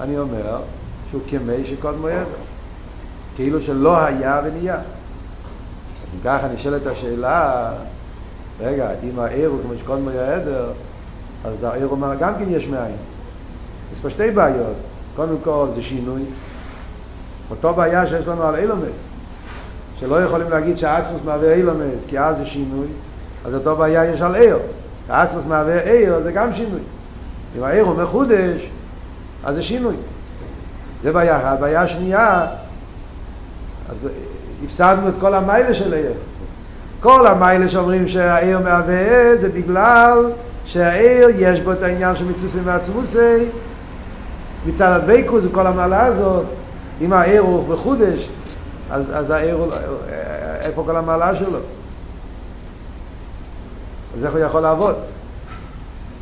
אני אומר, שהוא כמי שקודמו ידע. כאילו שלא היה ונהיה. אז אם ככה נשאלת השאלה, רגע, אם העיר הוא כמו שקודמו ידע, אז העיר אומר, גם כן יש מאין. יש פה שתי בעיות. קודם כל זה שינוי. אותו בעיה שיש לנו על אילומס, שלא יכולים להגיד שהעצמוס מהווה אילומס, כי אז זה שינוי, אז אותו בעיה יש על עיר. העצמוס מהווה עיר, זה גם שינוי. אם העיר הוא מחודש, אז זה שינוי. זה בעיה אחת. בעיה השנייה, אז הפסדנו את כל המיילה של העיר. כל המיילה שאומרים שהעיר מהווה זה בגלל שהעיר יש בו את העניין של מצוסים ועצמוסי, מצד הדבקוס וכל המעלה הזאת, אם העיר הוא מחודש, אז, אז העיר הוא, איפה כל המעלה שלו? אז איך הוא יכול לעבוד?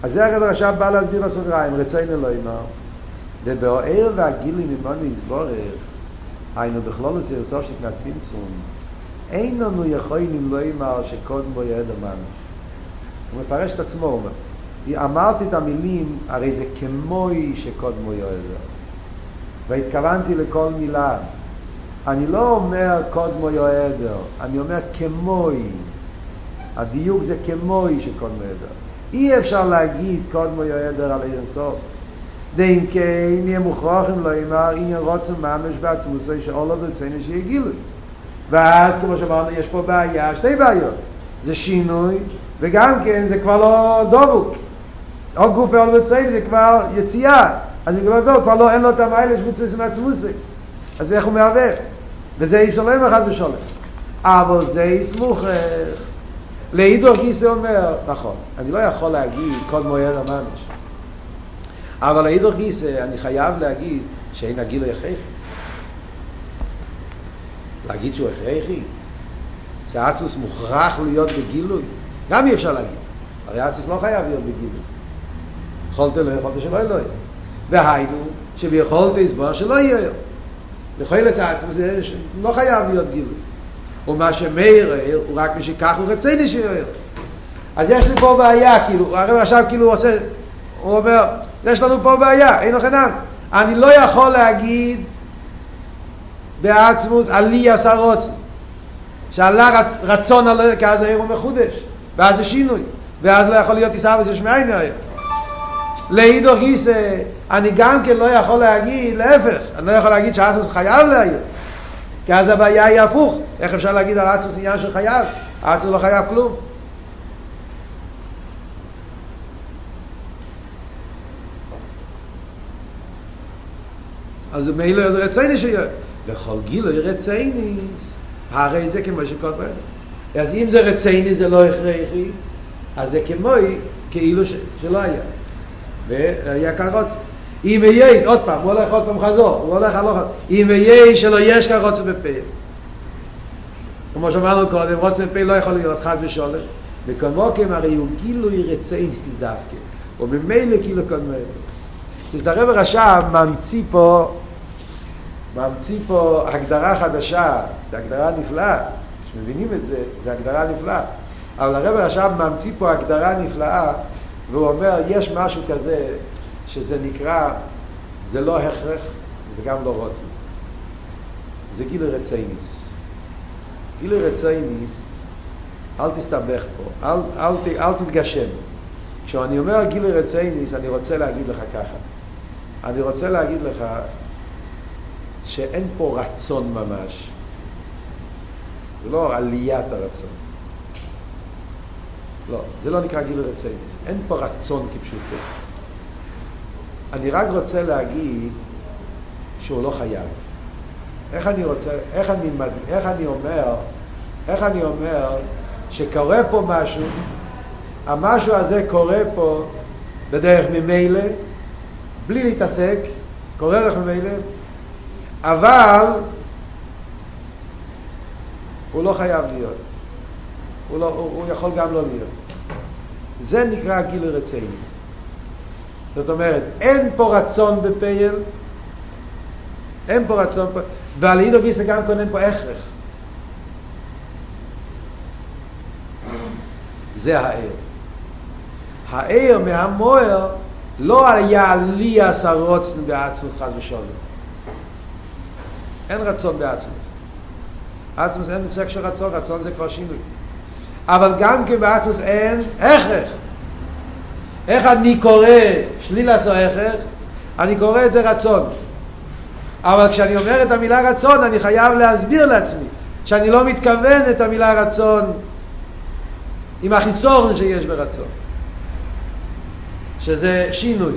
אז זה הרב עכשיו בא להסביר בסוגריים, רציין אלוהים אמר. ובאוהר והגילי ממנו יסבורך, היינו בכלול לזה סוף של צמצום, אין לנו יכולים לא אמר שקודם בו יעד הממש. הוא מפרש את עצמו, הוא אומר, אמרתי את המילים, הרי זה כמוי שקודם בו יעד. והתכוונתי לכל מילה. אני לא אומר קודמו יועדר, אני אומר כמוי. הדיוק זה כמוי שקודמו יועדר. אי אפשר להגיד קודמו יועדר על עיר אינסוף. ואם כן, יהיה מוכרחים לא יאמר עניין רוצן ממש בעצמוסי שאולו ברצינו שיהיה גילוי. ואז כמו שאמרנו, יש פה בעיה, שתי בעיות. זה שינוי, וגם כן זה כבר לא דובוק. או גוף ואולו ברצינו זה כבר יציאה. אז אני כבר לא, כבר לא, אין לו את המיילה שמצריך מעצמוסי. אז איך הוא מהווה? וזה אי אפשר לומר חס ושולם. אבל זה יסמוך. לאידור גיסא אומר, נכון, אני לא יכול להגיד כל מועד הממש. אבל לאידור גיסא אני חייב להגיד שאין הגילו הכרחי. להגיד שהוא הכרחי? שהאצמוס מוכרח להיות בגילוי? גם אי אפשר להגיד. הרי האצמוס לא חייב להיות בגילוי. יכולת לא יכולת שלא אלוהים. והיינו, שביכולת לסבור שלא יהיה. לכל עצמו זה לא חייב להיות גילוי. ומה שמאיר הוא רק מי שכך הוא רציני שיוער. אז יש לי פה בעיה, כאילו, הרב עכשיו כאילו הוא עושה, הוא אומר, יש לנו פה בעיה, אין לך נם. אני לא יכול להגיד בעצמוס, עלי עשה רוצן. שעלה רצון עליו, כי אז העיר הוא מחודש, ואז זה שינוי, ואז לא יכול להיות עיסאוויס יש מאין העיר. לאידו גיסא, אני גם כן לא יכול להגיד, להפך, אני לא יכול להגיד שהאסוס חייב להעיר. כי אז הבעיה היא הפוך. איך אפשר להגיד על האסוס עניין של חייב? האסוס לא חייב כלום. אז מילא זה רצייני שיהיה. לכל גילוי רצייניס, הרי זה כמו פעם. אז אם זה רצייני זה לא הכרחי, אז זה כמו כאילו שלא היה. והיה קרוץ. אם יהיה, עוד פעם, הוא הולך עוד פעם חזור, הוא הולך הלוך, אם יהיה שלא יש קרוץ בפה. כמו שאמרנו קודם, רוצה בפה לא יכול להיות חס ושולם. וכמוכם הרי הוא גילוי רצי דווקא. וממילא כאילו כמובן. אז הרב הרש"ב ממציא פה, ממציא פה הגדרה חדשה, זו הגדרה נפלאה, שמבינים את זה, זו הגדרה נפלאה. אבל הרב הרש"ב ממציא פה הגדרה נפלאה והוא אומר, יש משהו כזה שזה נקרא, זה לא הכרח, זה גם לא רוצה. זה גיל רצייניס. גיל רצייניס, אל תסתבך פה, אל, אל, אל, אל תתגשם. כשאני אומר גיל רצייניס, אני רוצה להגיד לך ככה. אני רוצה להגיד לך שאין פה רצון ממש. זה לא עליית הרצון. לא, זה לא נקרא גיל רצייניס. אין פה רצון כפשוטו. אני רק רוצה להגיד שהוא לא חייב. איך אני רוצה, איך אני, איך אני אומר, איך אני אומר שקורה פה משהו, המשהו הזה קורה פה בדרך ממילא, בלי להתעסק, קורה דרך ממילא, אבל הוא לא חייב להיות. הוא, לא, הוא, הוא יכול גם לא להיות. זה נקרא גיל רצייניס. זאת אומרת, אין פה רצון בפייל, אין פה רצון ועל עידו גיסא גם קונן פה הכרח. זה העיר. העיר מהמוער לא היה לי עשה רוצן בעצמוס חס ושולם. אין רצון בעצמוס. עצמוס אין סק של רצון, רצון זה כבר שינוי. אבל גם כן בעצמוס אין הכרח. איך אני קורא שלילס או הכרח? אני קורא את זה רצון. אבל כשאני אומר את המילה רצון, אני חייב להסביר לעצמי שאני לא מתכוון את המילה רצון עם החיסורן שיש ברצון. שזה שינוי.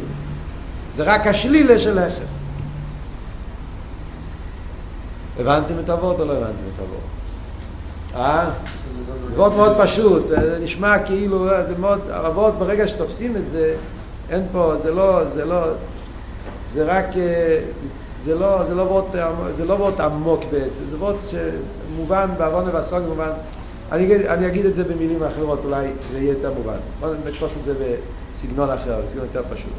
זה רק השלילה של הכרח. הבנתם את הוורד או לא הבנתם את הוורד? אה? מאוד מאוד פשוט, זה נשמע כאילו, זה מאוד, הרבות ברגע שתופסים את זה, אין פה, זה לא, זה לא, זה רק, זה לא, זה לא וורט, זה לא וורט עמוק בעצם, זה וורט שמובן בעוון ובסוג מובן, אני אגיד, אני אגיד את זה במילים אחרות, אולי זה יהיה יותר מובן. בואו נתפוס את זה סגנון אחר, סגנון יותר פשוט.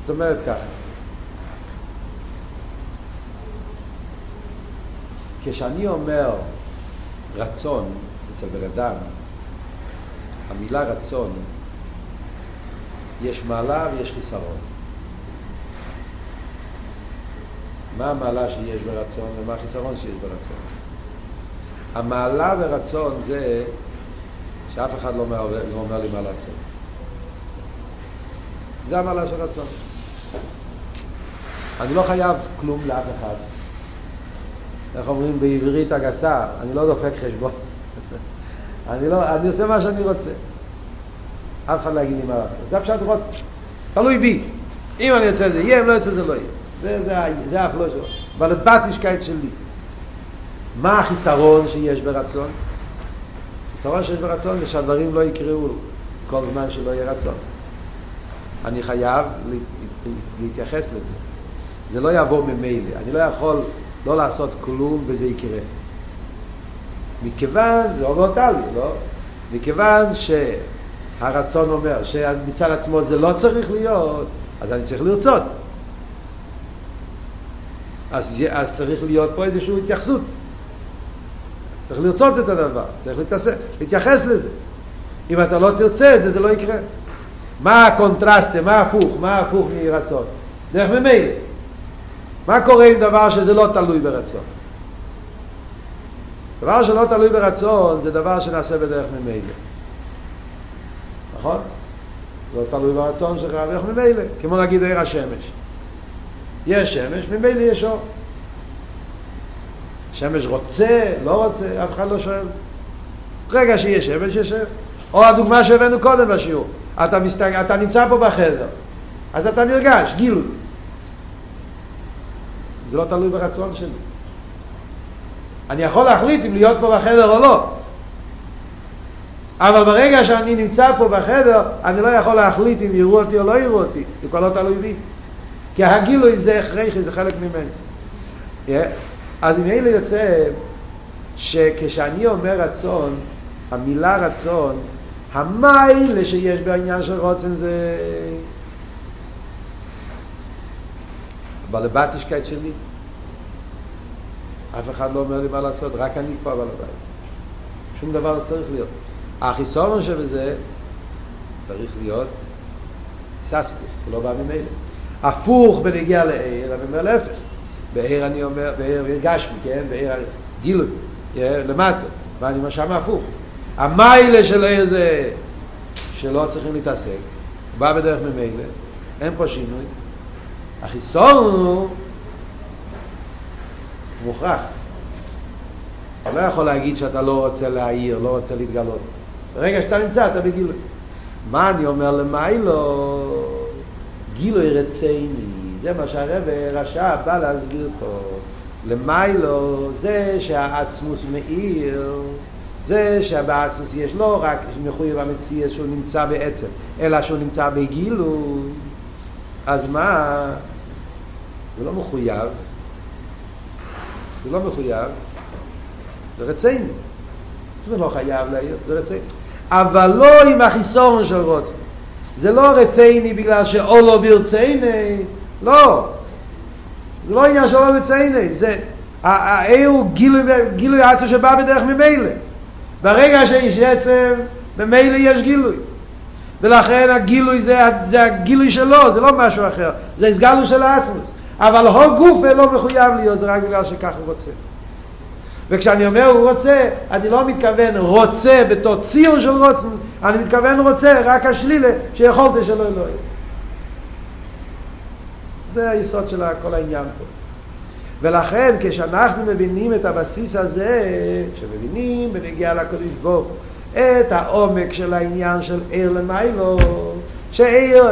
זאת אומרת ככה, כשאני אומר רצון אצל בן אדם, המילה רצון, יש מעלה ויש חיסרון. מה המעלה שיש ברצון ומה החיסרון שיש ברצון? המעלה ברצון זה שאף אחד לא אומר, לא אומר לי מה לעשות. זה המעלה של רצון. אני לא חייב כלום לאף אחד. איך אומרים בעברית הגסה, אני לא דופק חשבון. אני, לא, אני עושה מה שאני רוצה. אף אחד לא יגיד לי מה לעשות. זה הפשט רוצה. תלוי בי. אם אני יוצא זה יהיה, אם לא יוצא זה לא יהיה. זה, זה, זה האכלו שלו. אבל בטישקייט שלי. מה החיסרון שיש ברצון? החיסרון שיש ברצון זה שהדברים לא יקראו כל זמן שלא יהיה רצון. אני חייב להתייחס לזה. זה לא יעבור ממילא. אני לא יכול לא לעשות כלום וזה יקרה. מכיוון, זה אומר טלי, לא? מכיוון שהרצון אומר שמצד עצמו זה לא צריך להיות, אז אני צריך לרצות. אז, אז צריך להיות פה איזושהי התייחסות. צריך לרצות את הדבר, צריך להתעסק, להתייחס לזה. אם אתה לא תרצה את זה, זה לא יקרה. מה הקונטרסט, מה הפוך, מה הפוך מרצון? דרך ממילא. מה קורה עם דבר שזה לא תלוי ברצון? דבר שלא תלוי ברצון זה דבר שנעשה בדרך ממילא. נכון? לא תלוי ברצון שלך בדרך ממילא, כמו להגיד עיר השמש. יש שמש, ממילא יש אור. שמש רוצה, לא רוצה, אף אחד לא שואל. רגע שיש שמש, יש שמש. או הדוגמה שהבאנו קודם בשיעור, אתה, מסתג... אתה נמצא פה בחדר, אז אתה נרגש, גילוי. זה לא תלוי ברצון שלי. אני יכול להחליט אם להיות פה בחדר או לא. אבל ברגע שאני נמצא פה בחדר, אני לא יכול להחליט אם יראו אותי או לא יראו אותי. זה כבר לא תלוי בי. כי הגילוי זה הכרחי, זה חלק ממני. אז אם אלה יוצא שכשאני אומר רצון, המילה רצון, המיילה שיש בעניין של רוצן זה בלבטישקייט שלי. אף אחד לא אומר לי מה לעשות, רק אני פה בעל הבית. שום דבר לא צריך להיות. החיסון שבזה צריך להיות ססקוס, לא בא ממילא. הפוך בנגיע לעיר, אני אומר להפך. בעיר אני אומר, בעיר גשמי, כן? בעיר גילוי, למטה. ואני אומר שם הפוך. המיילה של העיר זה שלא צריכים להתעסק, בא בדרך ממילא, אין פה שינוי. החיסון הוא מוכרח. אתה לא יכול להגיד שאתה לא רוצה להעיר, לא רוצה להתגלות. ברגע שאתה נמצא, אתה בגילוי. מה אני אומר למיילו? גילוי רציני. זה מה שהרב רשע בא להסביר פה. למיילו זה שהעצמוס מאיר, זה שבעצמוס יש לא רק מחויב המציאות שהוא נמצא בעצם, אלא שהוא נמצא בגילוי. אז מה? זה לא מחויב, זה לא מחויב, זה רציני. עצמך לא חייב להעיר, זה רציני. אבל לא עם החיסון של רוצן. זה לא רציני בגלל שאו לא ברציני, לא. זה לא עניין של לא רציני, זה... העיר הוא גילוי עצמי שבא בדרך ממילא. ברגע שיש עצם, ממילא יש גילוי. ולכן הגילוי זה, זה הגילוי שלו, זה לא משהו אחר, זה הסגלו של העצמוס. אבל הו גוף לא מחויב להיות, זה רק בגלל שכך הוא רוצה. וכשאני אומר הוא רוצה, אני לא מתכוון רוצה בתור ציור של רוצן, אני מתכוון רוצה רק השלילה שיכולתי שלא לא יהיה. זה היסוד של כל העניין פה. ולכן כשאנחנו מבינים את הבסיס הזה, שמבינים בנגיעה לקדוש ברוך את העומק של העניין של עיר למיילו, שעיר,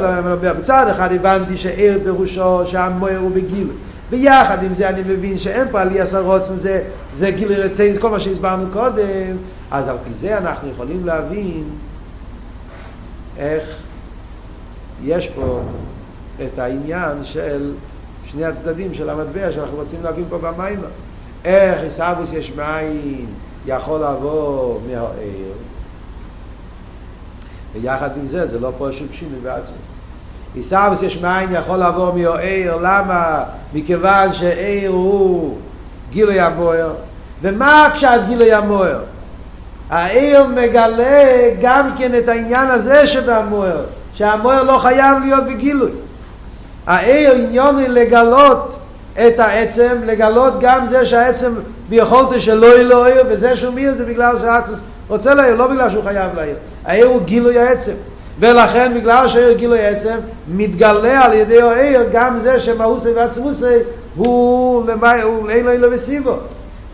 מצד אחד הבנתי שעיר פירושו שהמוער הוא בגיל, ביחד עם זה אני מבין שאין פה עלי עשר רוצן, זה, זה גיל רציין, כל מה שהסברנו קודם, אז על פי זה אנחנו יכולים להבין איך יש פה את העניין של שני הצדדים של המטבע שאנחנו רוצים להבין פה במים. איך עיסאוויס יש מאין יכול לבוא מהעיר ויחד עם זה, זה לא פה שום שינוי בעצמוס. עיסאוויס יש מאין יכול לעבור מאוהר, למה? מכיוון שאיר הוא גילוי המוער. ומה הפשט גילוי המוער? העיר מגלה גם כן את העניין הזה שבמוער, שהמוער לא חייב להיות בגילוי. העיר עניון היא לגלות את העצם, לגלות גם זה שהעצם ביכולתו שלא יהיה לו עיר, וזה שהוא מיר זה בגלל שהעצם רוצה לעיר, לא בגלל שהוא חייב לעיר. העיר הוא גילוי העצם. ולכן בגלל שהעיר גילוי העצם, מתגלה על ידי העיר גם זה שמאוסי ועצמוסי הוא, למי, הוא אין לו אילו וסיבו.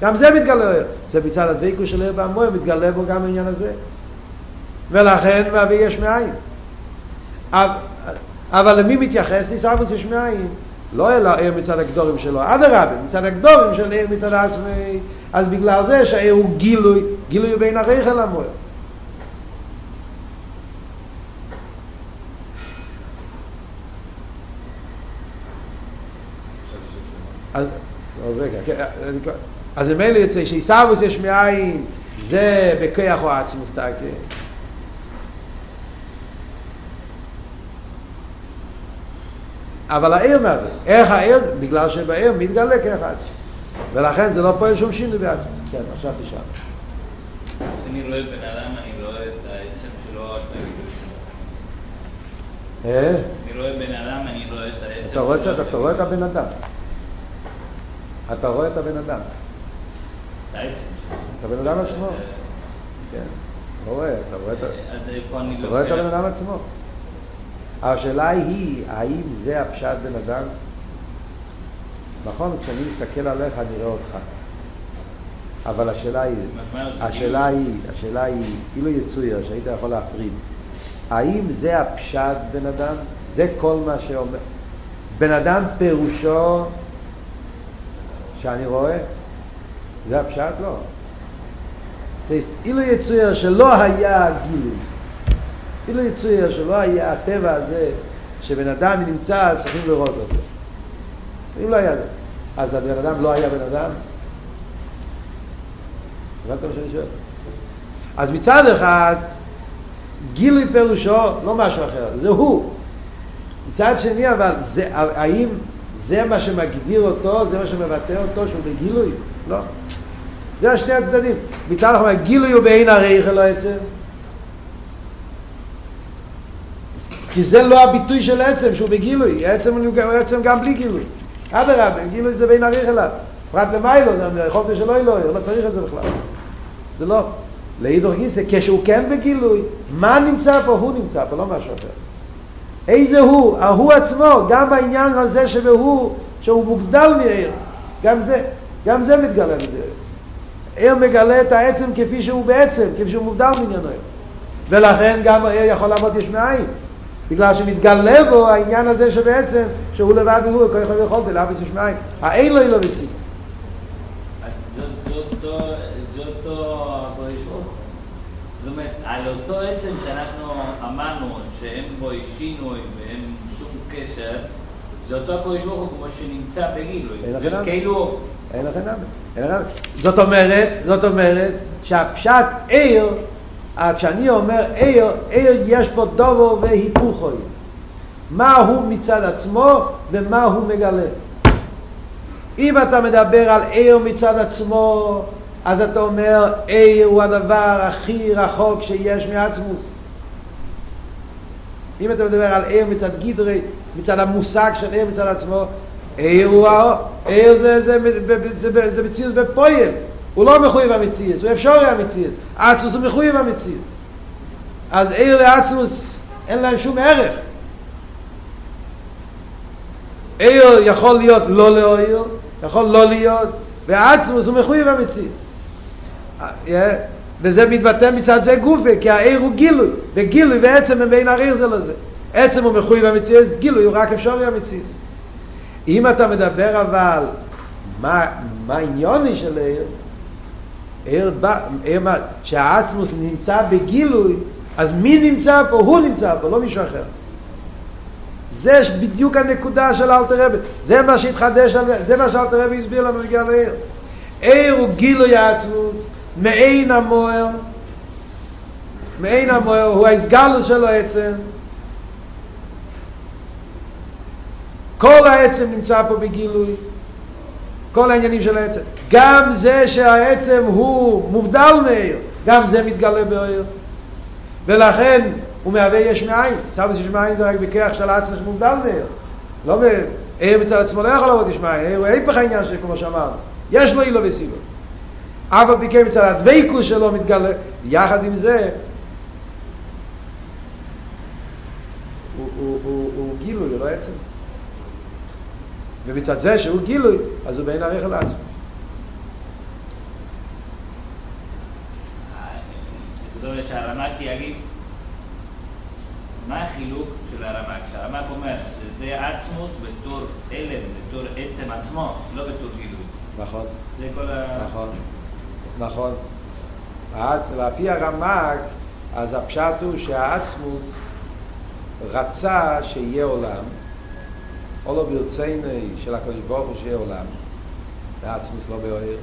גם זה מתגלה. זה מצד הדבקו של עיר בהמויר, מתגלה בו גם העניין הזה. ולכן מביא יש מאין. אבל למי מתייחס עיסאוויס יש מאין? לא אלא עיר מצד הגדורים שלו, אדרבה, מצד הגדורים של עיר מצד עצמי, אז בגלל זה שהעיר הוא גילוי, גילוי בין הרייכל המוער. אז רגע, אז ממילא יוצא שעיסאוויס יש מאין זה בכיח או עצמוס תקה אבל העיר מהווה. איך העיר? בגלל שבעיר מתגלה כיח עצמוס. ולכן זה לא פועל שום שינוי בעצמוס. כן, עכשיו תשאל. כשאני רואה בן אדם, אני רואה את העצם שלו, את הגילוי שלו. אה? אני רואה בן אדם, אני רואה את העצם אתה רואה את שלו. אתה רואה את הבן אדם. אתה רואה את הבן אדם. את הבן אדם עצמו. כן. אתה רואה, אתה רואה את ה... אז איפה אני אתה רואה את? הבן אדם עצמו. השאלה היא, האם זה הפשט בן אדם? נכון, כשאני מסתכל עליך אני רואה אותך. אבל השאלה היא, זה השאלה היא, השאלה היא, אילו יצויר, שהיית יכול להפריד, האם זה הפשט בן אדם? זה כל מה שאומר. בן אדם פירושו שאני רואה? זה הפשט? לא. אילו יצויר שלא היה גילוי, אילו יצויר שלא היה הטבע הזה, שבן אדם נמצא, צריכים לראות אותו. אם לא היה זה, אז הבן אדם לא היה בן אדם? הבנת מה שאני שואל? אז מצד אחד, גילוי פירושו לא משהו אחר, זה הוא. מצד שני, אבל זה, האם זה מה שמגדיר אותו, זה מה שמבטא אותו, שהוא בגילוי? לא. זה השני הצדדים. מצד אחד, הגילוי הוא בעין הרייך אלו עצם. כי זה לא הביטוי של עצם, שהוא בגילוי. עצם הוא עצם גם בלי גילוי. אדרבה, גילוי זה בין הרייך אליו. פרט למיילו, זה יכולתי שלא יהיה, לא צריך את זה בכלל. זה לא. לאידור גיסא, כשהוא כן בגילוי, מה נמצא פה? הוא נמצא פה, לא משהו אחר. איזה הוא? ההוא עצמו, גם בעניין הזה שבהוא, שהוא מוגדל מעיר, גם זה, גם זה מתגלה מזה. עיר מגלה את העצם כפי שהוא בעצם, כפי שהוא מובדל מעניינו. ולכן גם העיר יכול לעמוד יש מאין. בגלל שמתגלה בו העניין הזה שבעצם, שהוא לבד הוא, כל יכול ויכולתי, לאבס יש מאין. האין לו אילו וסיב. זה אותו- הקדוש ברוך. זאת אומרת, על אותו עצם שאנחנו אמרנו שאין בו שינוי ואין שום קשר, זה אותו הקדוש ברוך הוא כמו שנמצא בגילוי. זה. כאילו, אין לכם נמי. זאת אומרת, זאת אומרת, שהפשט עיר, כשאני אומר עיר, עיר יש בו דובו והיפוכוי. מה הוא מצד עצמו ומה הוא מגלה. אם אתה מדבר על עיר מצד עצמו, אז אתה אומר עיר הוא הדבר הכי רחוק שיש מעצמוס. אם אתה מדבר על עיר מצד גידרי, מצד המושג של עיר מצד עצמו, עיר הוא האור, עיר זה, זה, זה, זה, זה, זה מציאות בפועל, הוא לא מחויב המציאות, הוא אפשרי המציאות, עצמוס הוא מחויב המציאות. אז עיר ועצמוס אין להם שום ערך. עיר יכול להיות לא לעיר, יכול לא להיות, ועצמוס הוא מחויב המציאות. אה, וזה מתבטא מצד זה גופה, כי העיר הוא גילוי, וגילוי ועצם הם בין העיר זה לזה. עצם הוא מחויב המציאות, גילוי הוא רק אפשרי המציאות. אם אתה מדבר אבל מה, מה העניוני של עיר, עיר מה, שהעצמוס נמצא בגילוי, אז מי נמצא פה? הוא נמצא פה, לא מישהו אחר. זה בדיוק הנקודה של אלתר רבי. זה מה שהתחדש, זה מה שאלתר רבי הסביר לנו בגלל העיר. עיר הוא גילוי העצמוס, מעין המוער, מעין המוער הוא ההסגלות של העצם כל העצם נמצא פה בגילוי כל העניינים של העצם גם זה שהעצם הוא מובדל מאיר גם זה מתגלה באיר. ולכן הוא מהווה יש מאין. סבא יש מאין זה רק בכיח של העצם שמובדל מאיר. לא באיר מצד עצמו לא יכול לעבוד יש מאין. הוא היפך העניין שכמו שאמרנו. יש לו אילו וסיבו אבל בכי מצד הדוויקוס שלו מתגלה יחד עם זה הוא, גילוי, הוא לא עצם? ומצד זה שהוא גילוי אז הוא בין ערך אל זאת אומרת שהרמק יגיד מה החילוק של הרמק? שהרמק אומר שזה עצמוס בתור אלם, בתור עצם עצמו, לא בתור גילוי. נכון. זה כל ה... נכון. נכון. לפי הרמק, אז הפשט הוא שהעצמוס רצה שיהיה עולם, או לא ברציני של הקדוש ברוך הוא שיהיה עולם, העצמוס לא באוהר,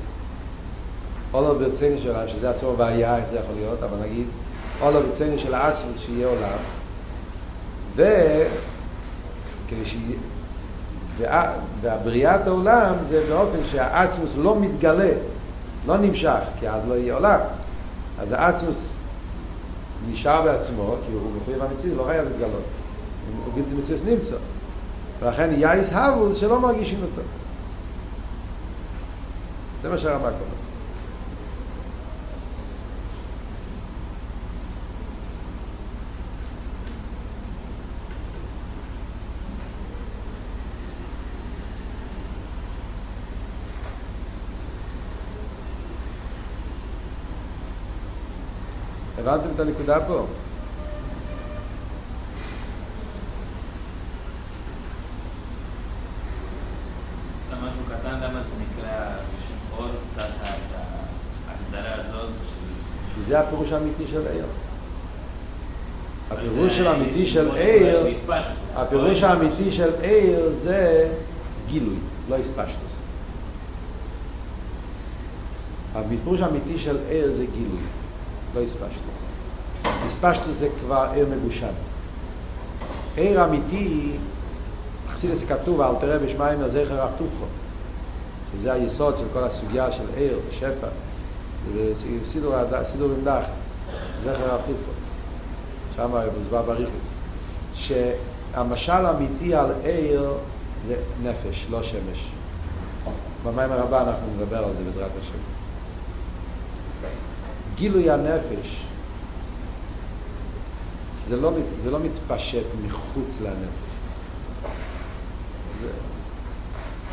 או לא ברציני של עולם, שזה עצמו בעיה, איך זה יכול להיות, אבל נגיד, או לא ברציני של העצמוס שיהיה עולם, וכדי שיהיה... והבריאת העולם זה באופן שהעצמוס לא מתגלה, לא נמשך, כי אז לא יהיה עולם. אז העצמוס נשאר בעצמו, כי הוא מחויב המציאות, לא חייב להתגלות. הוא בלתי מציאות נמצא. ולכן יאיס הבו שלא מרגישים אותו. זה מה שהרמק אומר. הבנתם את הנקודה פה? זה הפירוש האמיתי של עיר. הפירוש האמיתי של עיר, הפירוש האמיתי של עיר זה גילוי, לא הספשטוס. הפירוש האמיתי של עיר זה גילוי. לא הספשטוס. הספשטוס זה כבר עיר מגושם. עיר אמיתי, חסידס כתוב, אל תראה בשמיים הזכר הכתובכו. שזה היסוד של כל הסוגיה של עיר, שפע. סידור, סידור עם דח, זכר הכתובכו. שם מוסבר בריכוס. שהמשל האמיתי על עיר זה נפש, לא שמש. במים הרבה אנחנו נדבר על זה בעזרת השם. גילוי הנפש זה לא, זה לא מתפשט מחוץ לנפש. זה,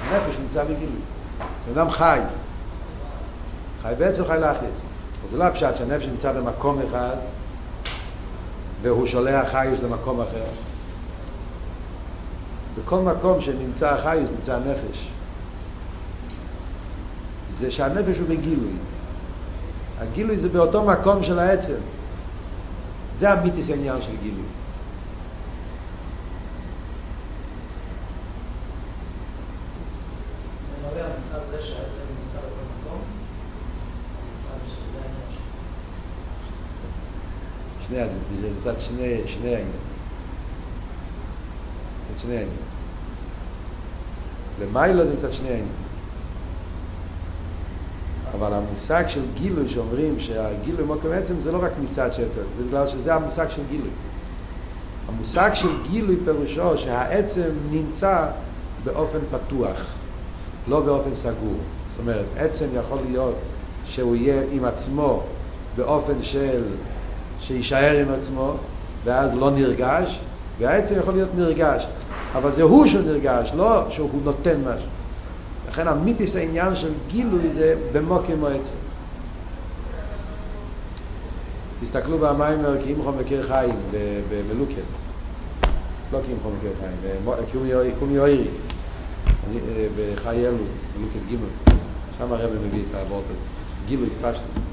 הנפש נמצא בגילוי. אדם חי. חי בעצם חי להחליט. זה לא הפשט שהנפש נמצא במקום אחד והוא שולח חיוס למקום אחר. בכל מקום שנמצא החיוס נמצא הנפש. זה שהנפש הוא בגילוי. הגילוי זה באותו מקום של העצם. זה המיתיס העניין של גילוי. שני זה מצד שני, שני העניין. מצד שני העניין. למיילו זה מצד שני העניין. אבל המושג של גילוי שאומרים שהגילוי מוקם עצם זה לא רק מצד של עצם, זה בגלל שזה המושג של גילוי. המושג של גילוי פירושו שהעצם נמצא באופן פתוח, לא באופן סגור. זאת אומרת, עצם יכול להיות שהוא יהיה עם עצמו באופן של שיישאר עם עצמו ואז לא נרגש, והעצם יכול להיות נרגש, אבל זה הוא שנרגש, לא שהוא נותן משהו. לכן המיתיס העניין של גילוי זה במוקים מועצה. תסתכלו במיימר כי אם מכיר חיים במלוקת. לא כי אם מכיר חיים, קומי אוירי. בחיי אלו, מלוקת גימל. שם הרב מביא את העבוד הזה. גילוי ספשטוס.